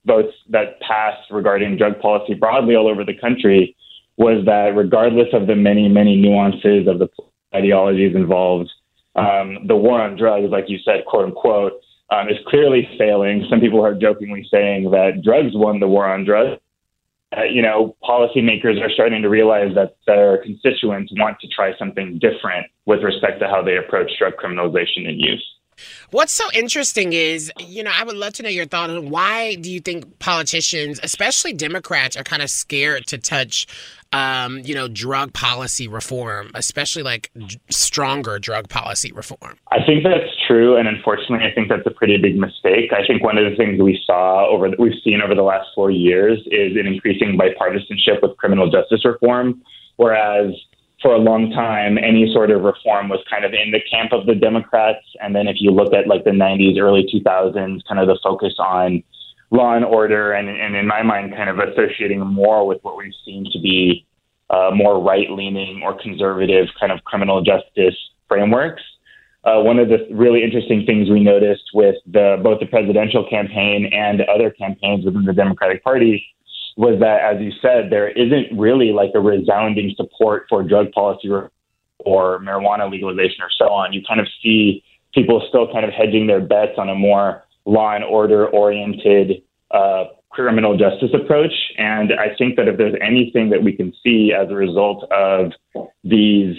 votes that passed regarding drug policy broadly all over the country was that regardless of the many, many nuances of the ideologies involved, um, the war on drugs, like you said, quote unquote, um, is clearly failing. Some people are jokingly saying that drugs won the war on drugs. Uh, you know, policymakers are starting to realize that their constituents want to try something different with respect to how they approach drug criminalization and use. What's so interesting is, you know, I would love to know your thought on why do you think politicians, especially Democrats, are kind of scared to touch, um, you know, drug policy reform, especially like d- stronger drug policy reform? I think that's true, and unfortunately, I think that's a pretty big mistake. I think one of the things we saw over we've seen over the last four years is an increasing bipartisanship with criminal justice reform, whereas for a long time, any sort of reform was kind of in the camp of the Democrats. And then if you look at like the 90s, early 2000s, kind of the focus on law and order, and, and in my mind, kind of associating more with what we've seen to be uh, more right leaning or conservative kind of criminal justice frameworks. Uh, one of the really interesting things we noticed with the, both the presidential campaign and other campaigns within the Democratic Party was that, as you said, there isn't really like a resounding support for drug policy or, or marijuana legalization or so on. You kind of see people still kind of hedging their bets on a more law and order oriented uh, criminal justice approach. And I think that if there's anything that we can see as a result of these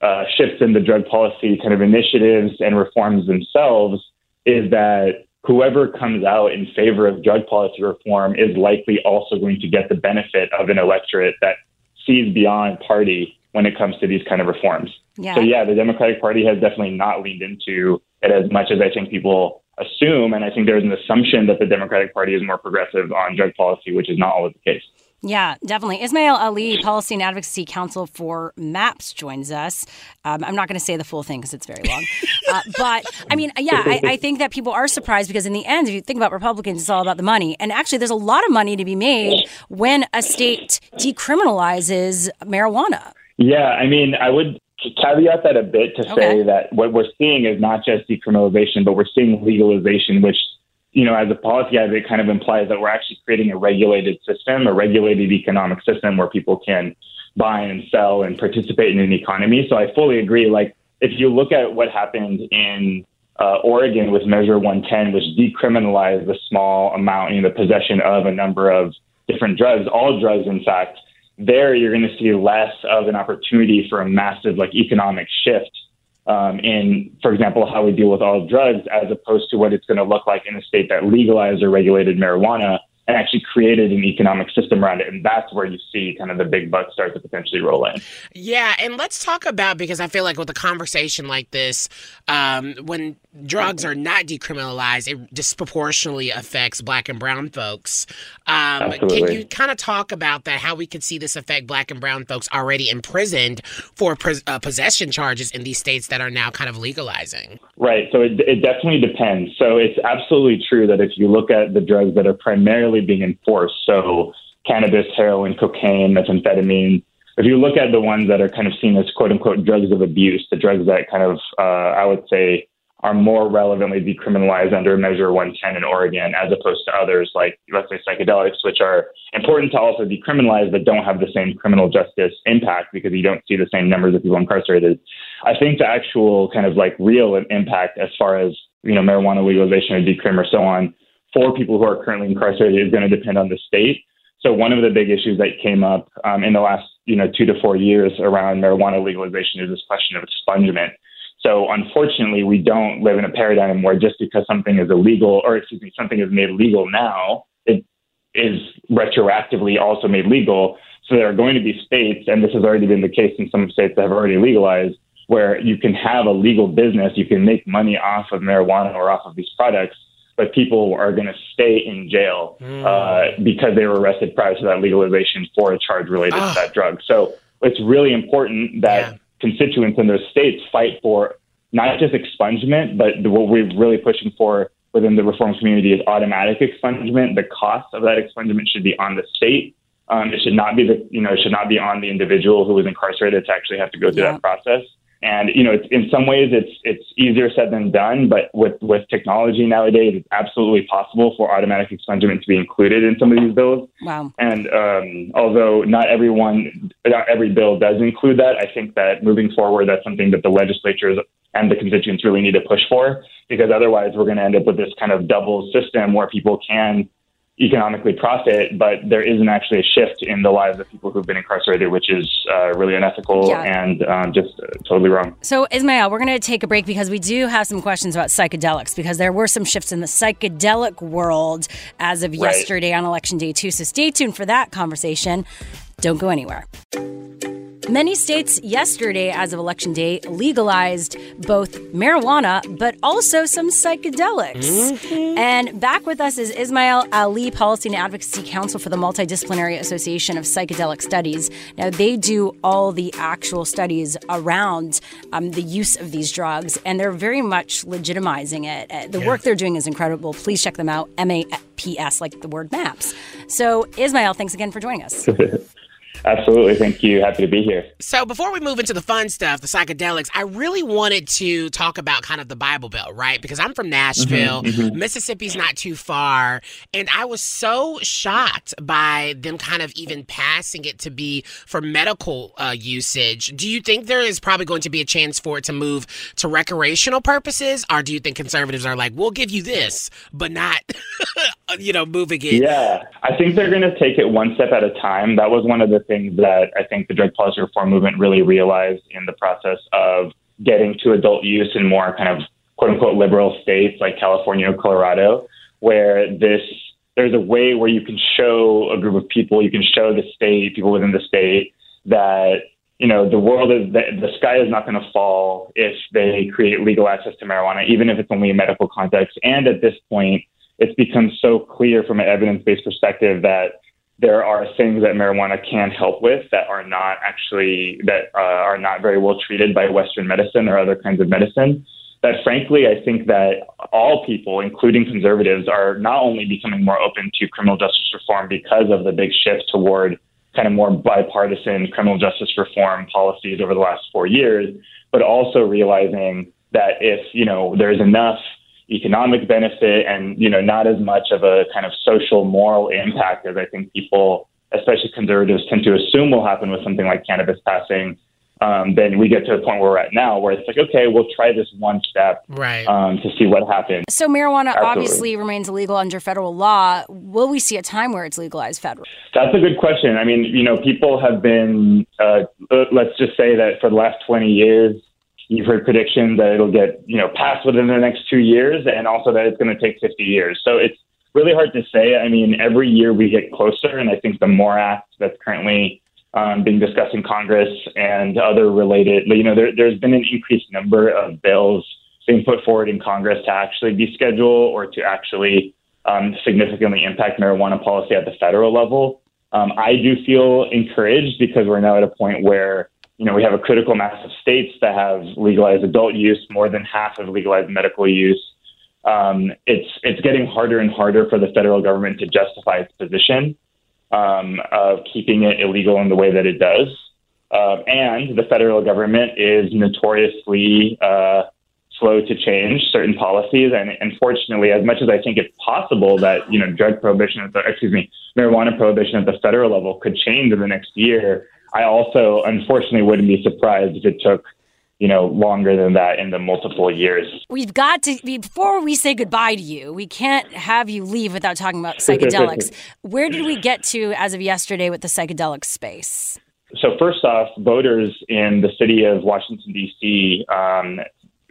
uh, shifts in the drug policy kind of initiatives and reforms themselves, is that whoever comes out in favor of drug policy reform is likely also going to get the benefit of an electorate that sees beyond party when it comes to these kind of reforms. Yeah. So yeah, the Democratic Party has definitely not leaned into it as much as I think people assume, and I think there's an assumption that the Democratic Party is more progressive on drug policy, which is not always the case. Yeah, definitely. Ismail Ali, Policy and Advocacy Counsel for MAPS, joins us. Um, I'm not going to say the full thing because it's very long. uh, but I mean, yeah, I, I, think that people are surprised because in the end, if you think about Republicans, it's all about the money. And actually, there's a lot of money to be made when a state decriminalizes marijuana. Yeah, I mean, I would caveat that a bit to Okay. say that what we're seeing is not just decriminalization, but we're seeing legalization, which, you know, as a policy it kind of implies that we're actually creating a regulated system, a regulated economic system where people can buy and sell and participate in an economy. So I fully agree. Like, if you look at what happened in uh, Oregon with Measure 110, which decriminalized the small amount, you know, the possession of a number of different drugs, all drugs, in fact, there you're going to see less of an opportunity for a massive like economic shift um, in, for example, how we deal with all drugs, as opposed to what it's going to look like in a state that legalized or regulated marijuana and actually created an economic system around it. And that's where you see kind of the big bucks start to potentially roll in. Yeah, and let's talk about because I feel like with a conversation like this, um, when drugs are not decriminalized, it disproportionately affects black and brown folks. Um, can you kind of talk about that? How we could see this affect black and brown folks already imprisoned for uh, possession charges in these states that are now kind of legalizing? Right. So it, it definitely depends. So it's absolutely true that if you look at the drugs that are primarily being enforced, so cannabis, heroin, cocaine, methamphetamine, if you look at the ones that are kind of seen as quote unquote drugs of abuse, the drugs that kind of, uh, I would say, are more relevantly decriminalized under Measure 110 in Oregon, as opposed to others like, let's say, psychedelics, which are important to also decriminalize, but don't have the same criminal justice impact because you don't see the same numbers of people incarcerated. I think the actual kind of like real impact as far as, you know, marijuana legalization or decrim or so on for people who are currently incarcerated is going to depend on the state. So one of the big issues that came up um, in the last, you know, two to four years around marijuana legalization is this question of expungement. So unfortunately, we don't live in a paradigm where just because something is illegal, or excuse me, something is made legal now, it is retroactively also made legal. So there are going to be states, and this has already been the case in some states that have already legalized, where you can have a legal business, you can make money off of marijuana or off of these products, but people are going to stay in jail uh, because they were arrested prior to that legalization for a charge related Ah. to that drug. So it's really important that constituents in those states fight for not just expungement, but what we're really pushing for within the reform community is automatic expungement. The cost of that expungement should be on the state. Um, it should not be the you know it should not be on the individual who was incarcerated to actually have to go through Yeah. that process. And you know, it's, in some ways, it's it's easier said than done. But with with technology nowadays, it's absolutely possible for automatic expungement to be included in some of these bills. Wow. And um, although not everyone, not every bill does include that, I think that moving forward, that's something that the legislatures and the constituents really need to push for, because otherwise we're going to end up with this kind of double system where people can economically profit, but there isn't actually a shift in the lives of people who've been incarcerated, which is uh, really unethical Yeah. and um, just uh, totally wrong. So, Ismail, we're going to take a break because we do have some questions about psychedelics because there were some shifts in the psychedelic world as of Right. yesterday on election day, too. So, stay tuned for that conversation. Don't go anywhere. Many states yesterday, as of election day, legalized both marijuana but also some psychedelics. And back with us is Ismail Ali, Policy and Advocacy Counsel for the Multidisciplinary Association of Psychedelic Studies. Now, they do all the actual studies around um, the use of these drugs, and they're very much legitimizing it. Uh, The work they're doing is incredible. Please check them out. M A P S, like the word maps. So, Ismail, thanks again for joining us. Absolutely. Thank you. Happy to be here. So before we move into the fun stuff, the psychedelics, I really wanted to talk about kind of the Bible Belt, right? Because I'm from Nashville, Mississippi's not too far, and I was so shocked by them kind of even passing it to be for medical uh, usage. Do you think there is probably going to be a chance for it to move to recreational purposes, or do you think conservatives are like, we'll give you this, but not, you know, moving it? Yeah, I think they're going to take it one step at a time. That was one of the things that I think the drug policy reform movement really realized in the process of getting to adult use in more kind of quote unquote liberal states like California or Colorado, where this there's a way where you can show a group of people, you can show the state, people within the state, that you know the world is the, the sky is not going to fall if they create legal access to marijuana, even if it's only a medical context. And at this point, it's become so clear from an evidence-based perspective that there are things that marijuana can help with that are not actually that uh, are not very well treated by Western medicine or other kinds of medicine. That frankly, I think that all people, including conservatives, are not only becoming more open to criminal justice reform because of the big shift toward kind of more bipartisan criminal justice reform policies over the last four years, but also realizing that if you know there's enough economic benefit and you know not as much of a kind of social moral impact as I think people, especially conservatives, tend to assume will happen with something like cannabis passing. Um, then we get to the point where we're at now, where it's like, okay, we'll try this one step right. um, to see what happens. So marijuana Absolutely. obviously remains illegal under federal law. Will we see a time where it's legalized federally? That's a good question. I mean, you know, people have been, uh, let's just say that for the last 20 years, you've heard predictions that it'll get, you know, passed within the next two years and also that it's going to take 50 years. So it's really hard to say. I mean, every year we get closer, and I think the MORE Act that's currently um, being discussed in Congress and other related, you know, there, there's been an increased number of bills being put forward in Congress to actually be scheduled or to actually um, significantly impact marijuana policy at the federal level. Um, I do feel encouraged because we're now at a point where you know we have a critical mass of states that have legalized adult use, more than half have legalized medical use. Um, it's it's getting harder and harder for the federal government to justify its position um, of keeping it illegal in the way that it does. Uh, and the federal government is notoriously uh, slow to change certain policies. And unfortunately, as much as I think it's possible that you know drug prohibition, the, excuse me, marijuana prohibition at the federal level could change in the next year, I also unfortunately wouldn't be surprised if it took you know, longer than that in the multiple years. We've got to, before we say goodbye to you, we can't have you leave without talking about psychedelics. Where did we get to as of yesterday with the psychedelic space? So, first off, voters in the city of Washington, D.C. Um,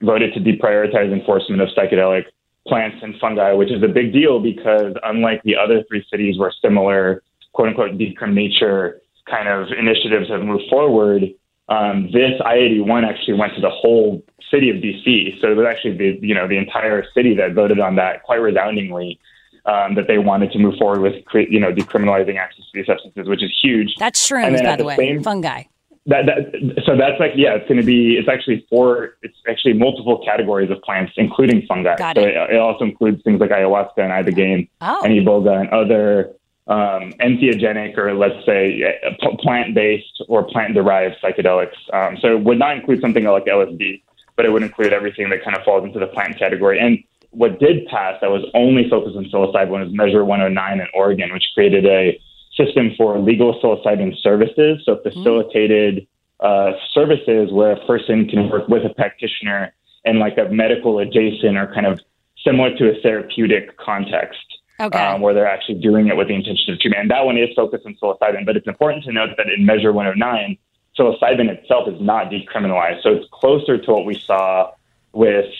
voted to deprioritize enforcement of psychedelic plants and fungi, which is a big deal because unlike the other three cities where similar quote unquote decrim nature kind of initiatives have moved forward, um, this I-81 actually went to the whole city of DC. So it was actually the you know the entire city that voted on that quite resoundingly. Um, that they wanted to move forward with, you know, decriminalizing access to these substances, which is huge. That's shrooms, by the, the way, same, fungi. That, that, so that's like yeah, it's going to be it's actually four it's actually multiple categories of plants, including fungi. Got so it. it, it also includes things like ayahuasca and ibogaine oh. and iboga and other um, entheogenic or let's say plant-based or plant-derived psychedelics. Um, so it would not include something like LSD, but it would include everything that kind of falls into the plant category. And what did pass that was only focused on psilocybin was Measure 109 in Oregon, which created a system for legal psilocybin services. So facilitated uh, services where a person can work with a practitioner in like a medical adjacent or kind of similar to a therapeutic context okay. um, where they're actually doing it with the intention of treatment. And that one is focused on psilocybin, but it's important to note that in Measure 109, psilocybin itself is not decriminalized. So it's closer to what we saw with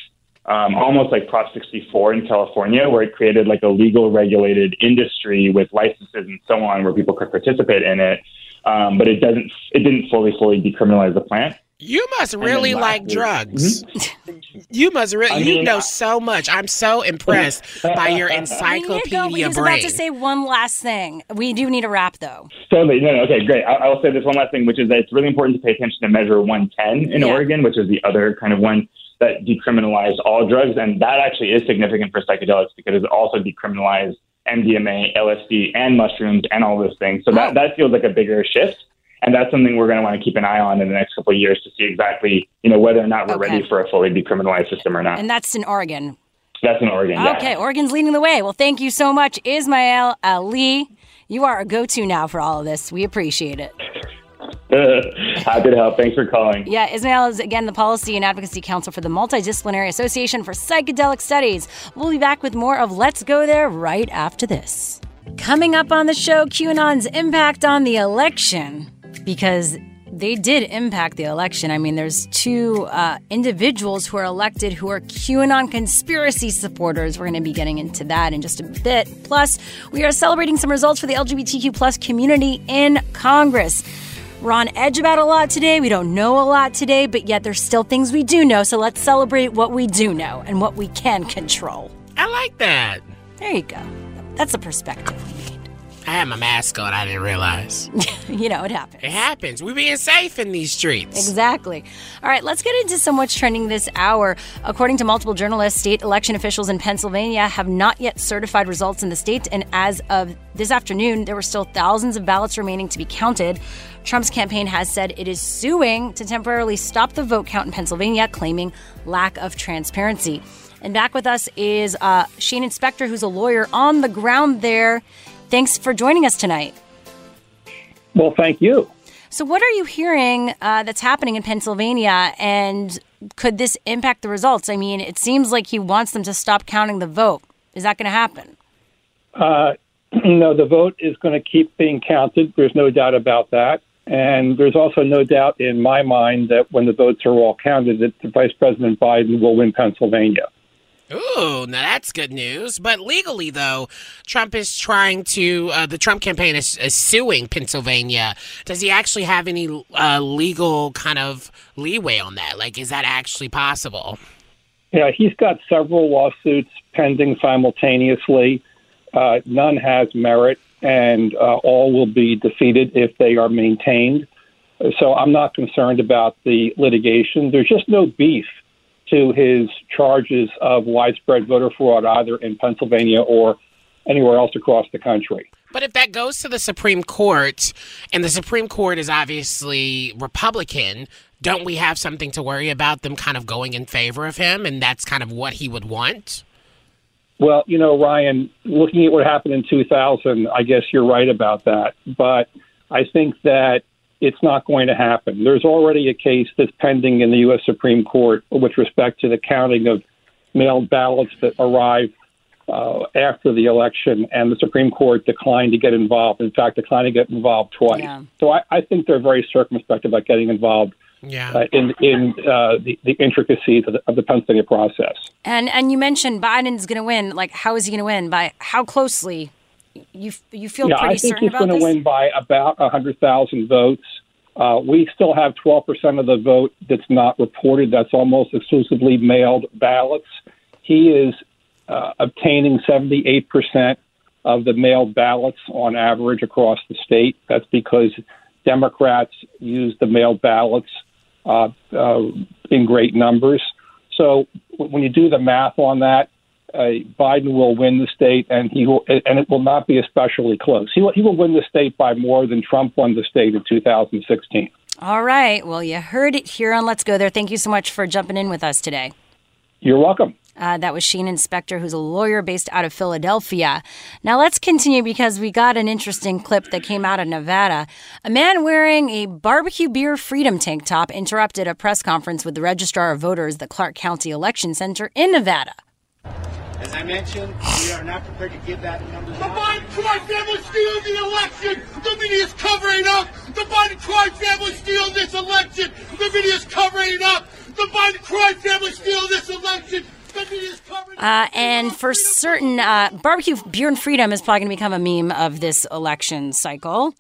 um, almost like Prop 64 in California, where it created like a legal regulated industry with licenses and so on, where people could participate in it. Um, but it doesn't, it didn't fully, fully decriminalize the plant. You must really like lastly- drugs. Mm-hmm. You must really. I you know I- so much. I'm so impressed by your We need encyclopedia to go. He was brain. about to say one last thing. We do need a wrap, though. Totally. No, no, okay, great. I, I will say this one last thing, which is that it's really important to pay attention to Measure 110 in Yeah. Oregon, which is the other kind of one that decriminalized all drugs. And that actually is significant for psychedelics because it also decriminalized MDMA, LSD, and mushrooms and all those things. So that, that feels like a bigger shift. And that's something we're going to want to keep an eye on in the next couple of years to see exactly, you know, whether or not we're Okay. ready for a fully decriminalized system or not. And that's in Oregon. That's in Oregon. yeah. Okay, Oregon's leading the way. Well, thank you so much, Ismail Ali. You are a go to now for all of this. We appreciate it. Happy to help. Thanks for calling. Yeah, Ismail is again the Policy and Advocacy Counsel for the Multidisciplinary Association for Psychedelic Studies. We'll be back with more of Let's Go There right after this. Coming up on the show, QAnon's impact on the election. Because they did impact the election. I mean, there's two uh, individuals who are elected who are QAnon conspiracy supporters. We're going to be getting into that in just a bit. Plus, we are celebrating some results for the LGBTQ plus community in Congress. We're on edge about a lot today. We don't know a lot today, but yet there's still things we do know. So let's celebrate what we do know and what we can control. I like that. There you go. That's a perspective. I had my mask on. I didn't realize. you know, it happens. It happens. We're being safe in these streets. Exactly. All right, let's get into some what's trending this hour. According to multiple journalists, state election officials in Pennsylvania have not yet certified results in the state. And as of this afternoon, there were still thousands of ballots remaining to be counted. Trump's campaign has said it is suing to temporarily stop the vote count in Pennsylvania, claiming lack of transparency. And back with us is uh, Shanin Specter, who's a lawyer on the ground there. Thanks for joining us tonight. Well, thank you. So, what are you hearing uh, that's happening in Pennsylvania, and could this impact the results? I mean, it seems like he wants them to stop counting the vote. Is that going to happen? Uh, no, the vote is going to keep being counted. There's no doubt about that. And there's also no doubt in my mind that when the votes are all counted, that Vice President Biden will win Pennsylvania. Ooh, now that's good news. But legally, though, Trump is trying to, uh, the Trump campaign is, is, suing Pennsylvania. Does he actually have any uh, legal kind of leeway on that? Like, is that actually possible? Yeah, he's got several lawsuits pending simultaneously. Uh, none has merit, and uh, all will be defeated if they are maintained. So I'm not concerned about the litigation. There's just no beef to his charges of widespread voter fraud either in Pennsylvania or anywhere else across the country. But if that goes to the Supreme Court, and the Supreme Court is obviously Republican, don't we have something to worry about them kind of going in favor of him? And that's kind of what he would want? Well, you know, Ryan, looking at what happened in 2000, I guess you're right about that. But I think that it's not going to happen. There's already a case that's pending in the U.S. Supreme Court with respect to the counting of mailed ballots that arrive uh, after the election, and the Supreme Court declined to get involved. In fact, declined to get involved twice. Yeah. So I, I think they're very circumspect about getting involved yeah. Uh, in in uh, the, the intricacies of the, of the Pennsylvania process. And and you mentioned Biden's going to win. Like, how is he going to win? By how closely? You you feel yeah, pretty I think he's going to win by about hundred thousand votes. Uh, we still have 12% of the vote that's not reported. That's almost exclusively mailed ballots. He is uh, obtaining 78% of the mailed ballots on average across the state. That's because Democrats use the mailed ballots uh, uh, in great numbers. So when you do the math on that, uh, Biden will win the state, and he will, and it will not be especially close. He will, he will win the state by more than Trump won the state in 2016. All right. Well, you heard it here on Let's Go There. Thank you so much for jumping in with us today. You're welcome. Uh, that was Shanin Specter, who's a lawyer based out of Philadelphia. Now let's continue because we got an interesting clip that came out of Nevada. A man wearing a barbecue beer freedom tank top interrupted a press conference with the registrar of voters at the Clark County Election Center in Nevada. As I mentioned, we are not prepared to give that number. The Biden crime family stealing the election. The media is covering up. The Biden crime family stealing this election. The media is covering up. The Biden crime family stealing this election. Uh, and for certain, uh, barbecue beer and freedom is probably going to become a meme of this election cycle.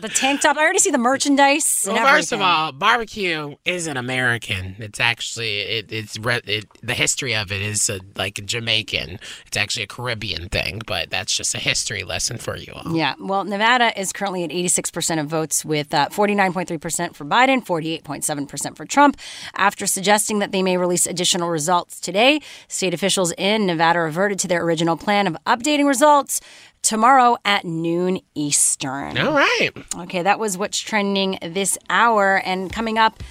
the tank top. I already see the merchandise. Well, first of all, barbecue isn't American. It's actually it, it's it, the history of it is a, like Jamaican. It's actually a Caribbean thing, but that's just a history lesson for you all. Yeah. Well, Nevada is currently at 86% of votes, with uh, 49.3% for Biden, 48.7% for Trump. After suggesting that they may release additional results today, state officials in Nevada reverted to their original plan of updating results tomorrow at noon Eastern. All right. Okay, that was what's trending this hour. And coming up,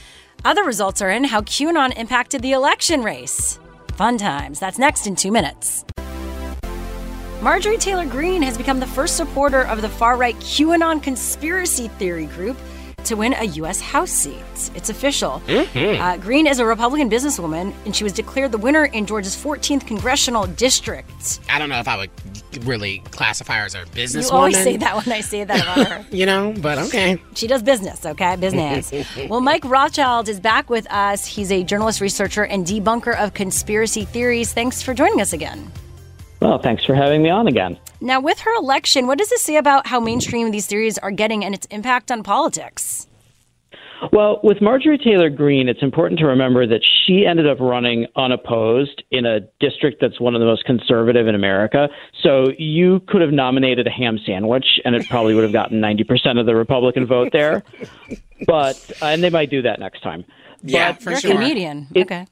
other results are in how QAnon impacted the election race. Fun times. That's next in two minutes. Marjorie Taylor Greene has become the first supporter of the far right QAnon conspiracy theory group to win a U.S. House seat. It's official. Mm-hmm. Uh, Greene is a Republican businesswoman, and she was declared the winner in Georgia's 14th congressional district. I don't know if I would really classify her as a businesswoman. You always say that when I say that about her. you know, but okay. She does business, okay? Business. well, Mike Rothschild is back with us. He's a journalist, researcher, and debunker of conspiracy theories. Thanks for joining us again. Well, thanks for having me on again. Now, with her election, what does this say about how mainstream these theories are getting and its impact on politics? Well, with Marjorie Taylor Greene, it's important to remember that she ended up running unopposed in a district that's one of the most conservative in America. So you could have nominated a ham sandwich, and it probably would have gotten 90% of the Republican vote there. But, uh, and they might do that next time. Yeah, but for sure. a comedian. okay.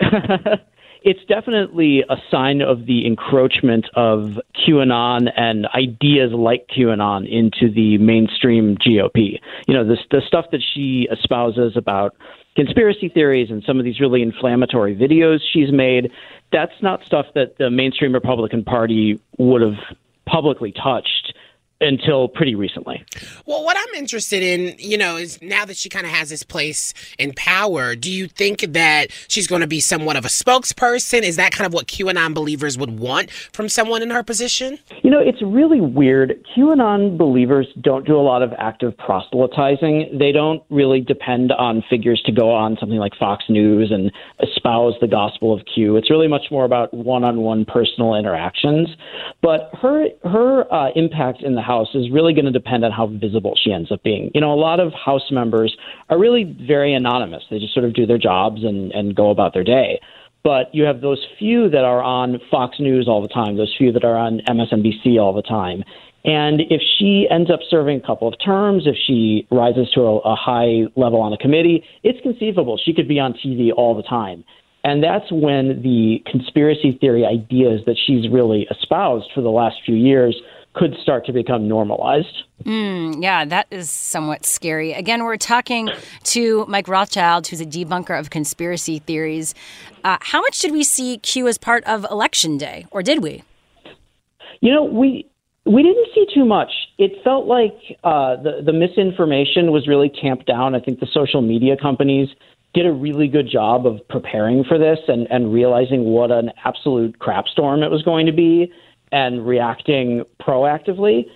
it's definitely a sign of the encroachment of QAnon and ideas like QAnon into the mainstream GOP. You know, the, the stuff that she espouses about conspiracy theories and some of these really inflammatory videos she's made, that's not stuff that the mainstream Republican Party would have publicly touched until pretty recently. Well, what I'm interested in, you know, is now that she kind of has this place in power, do you think that she's going to be somewhat of a spokesperson? Is that kind of what QAnon believers would want from someone in her position? You know, it's really weird. QAnon believers don't do a lot of active proselytizing. They don't really depend on figures to go on something like Fox News and espouse the gospel of Q. It's really much more about one-on-one personal interactions. But her her uh, impact in the House is really going to depend on how visible she ends up being. You know, a lot of House members are really very anonymous. They just sort of do their jobs and, and go about their day. But you have those few that are on Fox News all the time, those few that are on MSNBC all the time. And if she ends up serving a couple of terms, if she rises to a, a high level on a committee, it's conceivable she could be on TV all the time. And that's when the conspiracy theory ideas that she's really espoused for the last few years could start to become normalized. Mm, yeah, that is somewhat scary. Again, we're talking to Mike Rothschild, who's a debunker of conspiracy theories. Uh, how much did we see Q as part of Election Day, or did we? You know, we we didn't see too much. It felt like uh, the the misinformation was really tamped down. I think the social media companies did a really good job of preparing for this and, and realizing what an absolute crap storm it was going to be and reacting proactively.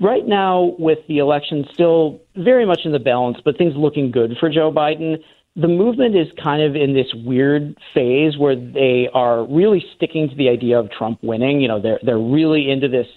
Right now, with the election still very much in the balance, but things looking good for Joe Biden, the movement is kind of in this weird phase where they are really sticking to the idea of Trump winning. You know, they're they're really into this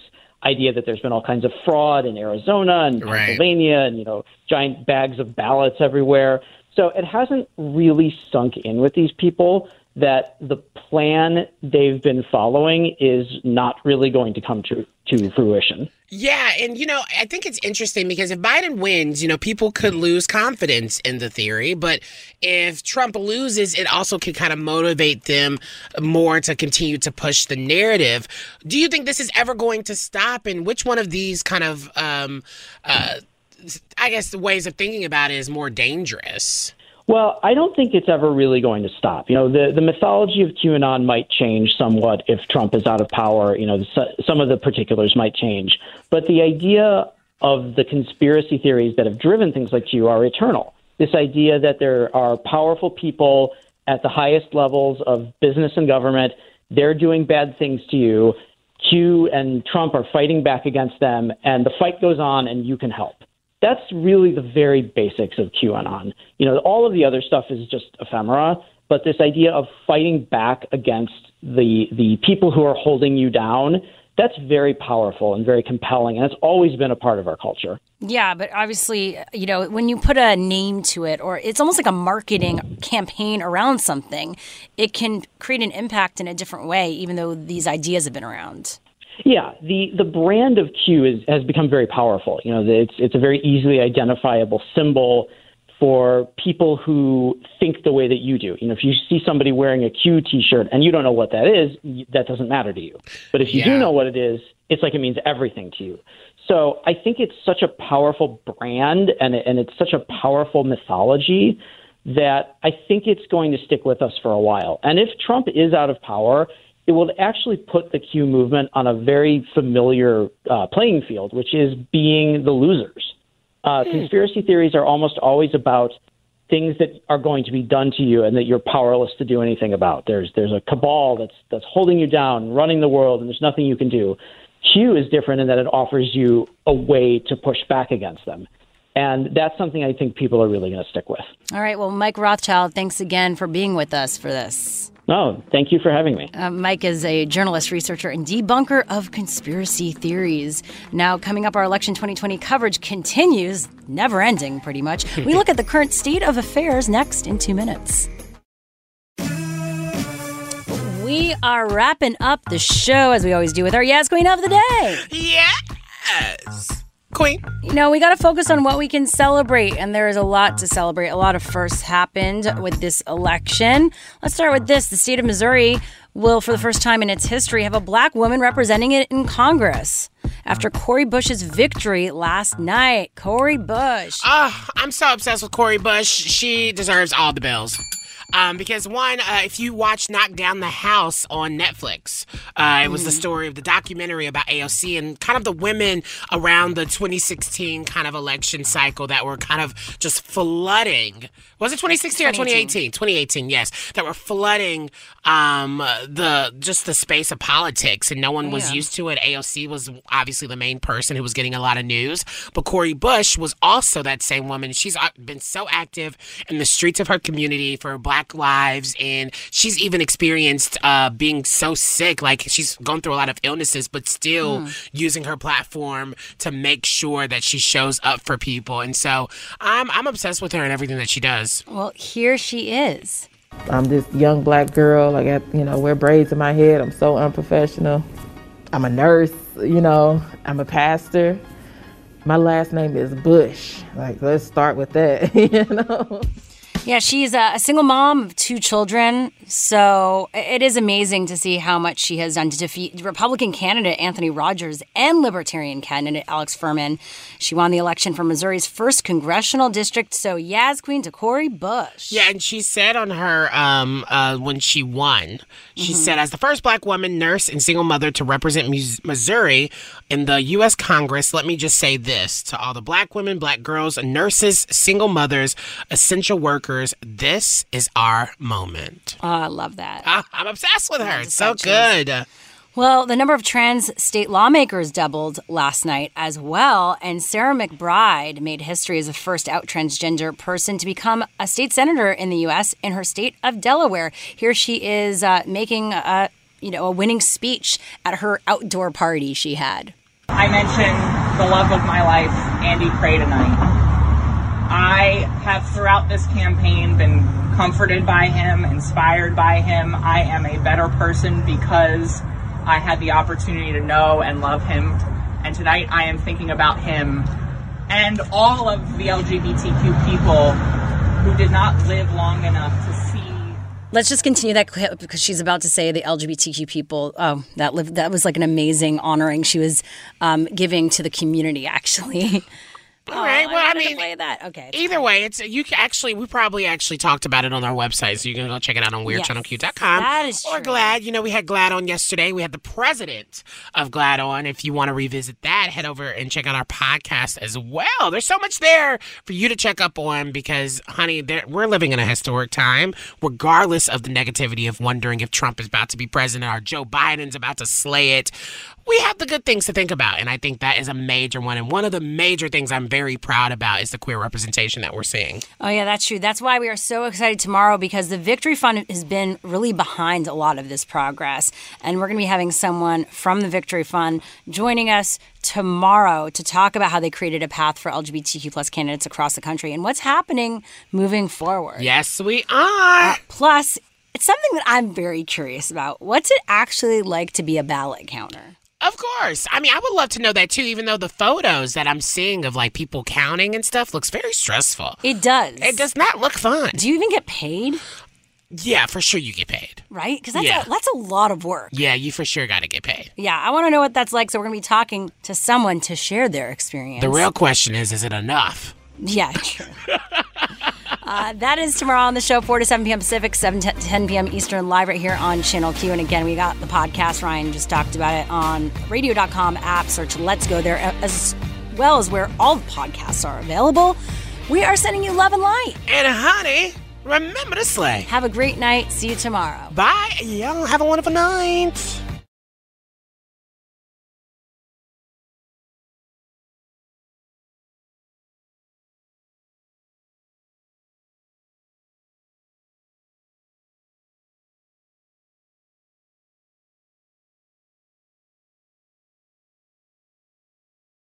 idea that there's been all kinds of fraud in Arizona and Right. Pennsylvania and you know giant bags of ballots everywhere. So it hasn't really sunk in with these people that the plan they've been following is not really going to come to to fruition. Yeah, and you know, I think it's interesting because if Biden wins, you know, people could lose confidence in the theory, but if Trump loses, it also could kind of motivate them more to continue to push the narrative. Do you think this is ever going to stop? And which one of these kind of, um, uh, I guess, the ways of thinking about it is more dangerous? Well, I don't think it's ever really going to stop. You know, the, the mythology of QAnon might change somewhat if Trump is out of power. You know, some of the particulars might change. But the idea of the conspiracy theories that have driven things like Q are eternal. This idea that there are powerful people at the highest levels of business and government, they're doing bad things to you. Q and Trump are fighting back against them, and the fight goes on, and you can help that's really the very basics of QAnon. You know, all of the other stuff is just ephemera, but this idea of fighting back against the the people who are holding you down, that's very powerful and very compelling, and it's always been a part of our culture. Yeah, but obviously, you know, when you put a name to it, or it's almost like a marketing campaign around something, it can create an impact in a different way, even though these ideas have been around. Yeah, the, the brand of Q is, has become very powerful. You know, it's it's a very easily identifiable symbol for people who think the way that you do. You know, if you see somebody wearing a Q T-shirt and you don't know what that is, that doesn't matter to you. But if you do know what it is, it's like it means everything to you. So I think it's such a powerful brand and and it's such a powerful mythology that I think it's going to stick with us for a while. And if Trump is out of power, it will actually put the Q movement on a very familiar uh, playing field, which is being the losers. Uh, Conspiracy theories are almost always about things that are going to be done to you and that you're powerless to do anything about. There's there's a cabal that's that's holding you down, running the world, and there's nothing you can do. Q is different in that it offers you a way to push back against them. And that's something I think people are really going to stick with. All right. Well, Mike Rothschild, thanks again for being with us for this. No, thank you for having me. Uh, Mike is a journalist, researcher, and debunker of conspiracy theories. Now, coming up, our election 2020 coverage continues, never ending, pretty much. We look at the current state of affairs next in two minutes. We are wrapping up the show as we always do with our Yes Queen of the Day. Yes. Queen. You know, we got to focus on what we can celebrate, and there is a lot to celebrate. A lot of firsts happened with this election. Let's start with this. The state of Missouri will, for the first time in its history, have a black woman representing it in Congress after Cori Bush's victory last night. Cori Bush. Ah, I'm so obsessed with Cori Bush. She deserves all the bills. Um, because one, uh, if you watch Knock Down the House on Netflix, uh, it was the story of the documentary about AOC and kind of the women around the 2016 kind of election cycle that were kind of just flooding. Was it 2016 or 2018? 2018, yes, that were flooding um, the just the space of politics, and no one was Yeah. used to it. AOC was obviously the main person who was getting a lot of news, but Cori Bush was also that same woman. She's been so active in the streets of her community for Black lives, and she's even experienced uh, being so sick. Like she's gone through a lot of illnesses, but still Hmm. using her platform to make sure that she shows up for people. And so I'm I'm obsessed with her and everything that she does. Well, here she is. I'm this young black girl. I got, you know, wear braids in my head. I'm so unprofessional. I'm a nurse, you know, I'm a pastor. My last name is Bush. Like, let's start with that, you know? Yeah, she's a, single mom of two children. So it is amazing to see how much she has done to defeat Republican candidate Anthony Rogers and Libertarian candidate Alex Furman. She won the election for Missouri's first congressional district. So Yaz Queen to Cori Bush. Yeah, and she said on her um uh when she won, she Mhm. said as the first black woman, nurse, and single mother to represent Missouri in the U.S. Congress, let me just say this to all the black women, black girls, nurses, single mothers, essential workers: this is our moment. Oh, I love that. Ah, I'm obsessed with her. It's so good. Well, the number of trans state lawmakers doubled last night as well, and Sarah McBride made history as the first out transgender person to become a state senator in the U.S. in her state of Delaware. Here she is uh, making a you know a winning speech at her outdoor party she had. I mentioned the love of my life, Andy Cray, tonight. I have throughout this campaign been comforted by him, inspired by him. I am a better person because I had the opportunity to know and love him. And tonight I am thinking about him and all of the LGBTQ people who did not live long enough to see Let's just continue that clip because she's about to say the LGBTQ people. Oh, that lived, that was like an amazing honoring she was um, giving to the community. Actually, All right. Well, I, to mean, play that. Okay. Either way, it's you can actually we probably actually talked about it on our website, so you can go check it out on WeirdChannelQ.com. that is Or GLAAD. You know, we had GLAAD on yesterday. We had the president of GLAAD on. If you want to revisit that, head over and check out our podcast as well. There's so much there for you to check up on because, honey, we're living in a historic time. Regardless of the negativity of wondering if Trump is about to be president or Joe Biden's about to slay it, we have the good things to think about, and I think that is a major one. And one of the major things I'm very proud about is the queer representation that we're seeing. Oh, yeah, that's true. That's why we are so excited tomorrow because the Victory Fund has been really behind a lot of this progress. And we're going to be having someone from the Victory Fund joining us tomorrow to talk about how they created a path for LGBTQ plus candidates across the country and what's happening moving forward. Yes, we are. Uh, plus, it's something that I'm very curious about. What's it actually like to be a ballot counter? Of course. I mean, I would love to know that too, even though the photos that I'm seeing of like people counting and stuff looks very stressful. It does. It does not look fun. Do you even get paid? Yeah, for sure you get paid. Right? Because that's, Yeah. a, that's a lot of work. Yeah, you for sure got to get paid. Yeah, I want to know what that's like. So we're going to be talking to someone to share their experience. The real question is is it enough? Yeah, true. uh, that is tomorrow on the show, 4 to 7 p.m. Pacific, 7 to 10 p.m. Eastern, live right here on Channel Q. And again, we got the podcast. Ryan just talked about it on radio.com app. Search Let's Go there, as well as where all the podcasts are available. We are sending you love and light. And honey, remember to slay. Have a great night. See you tomorrow. Bye, y'all. Have a wonderful night.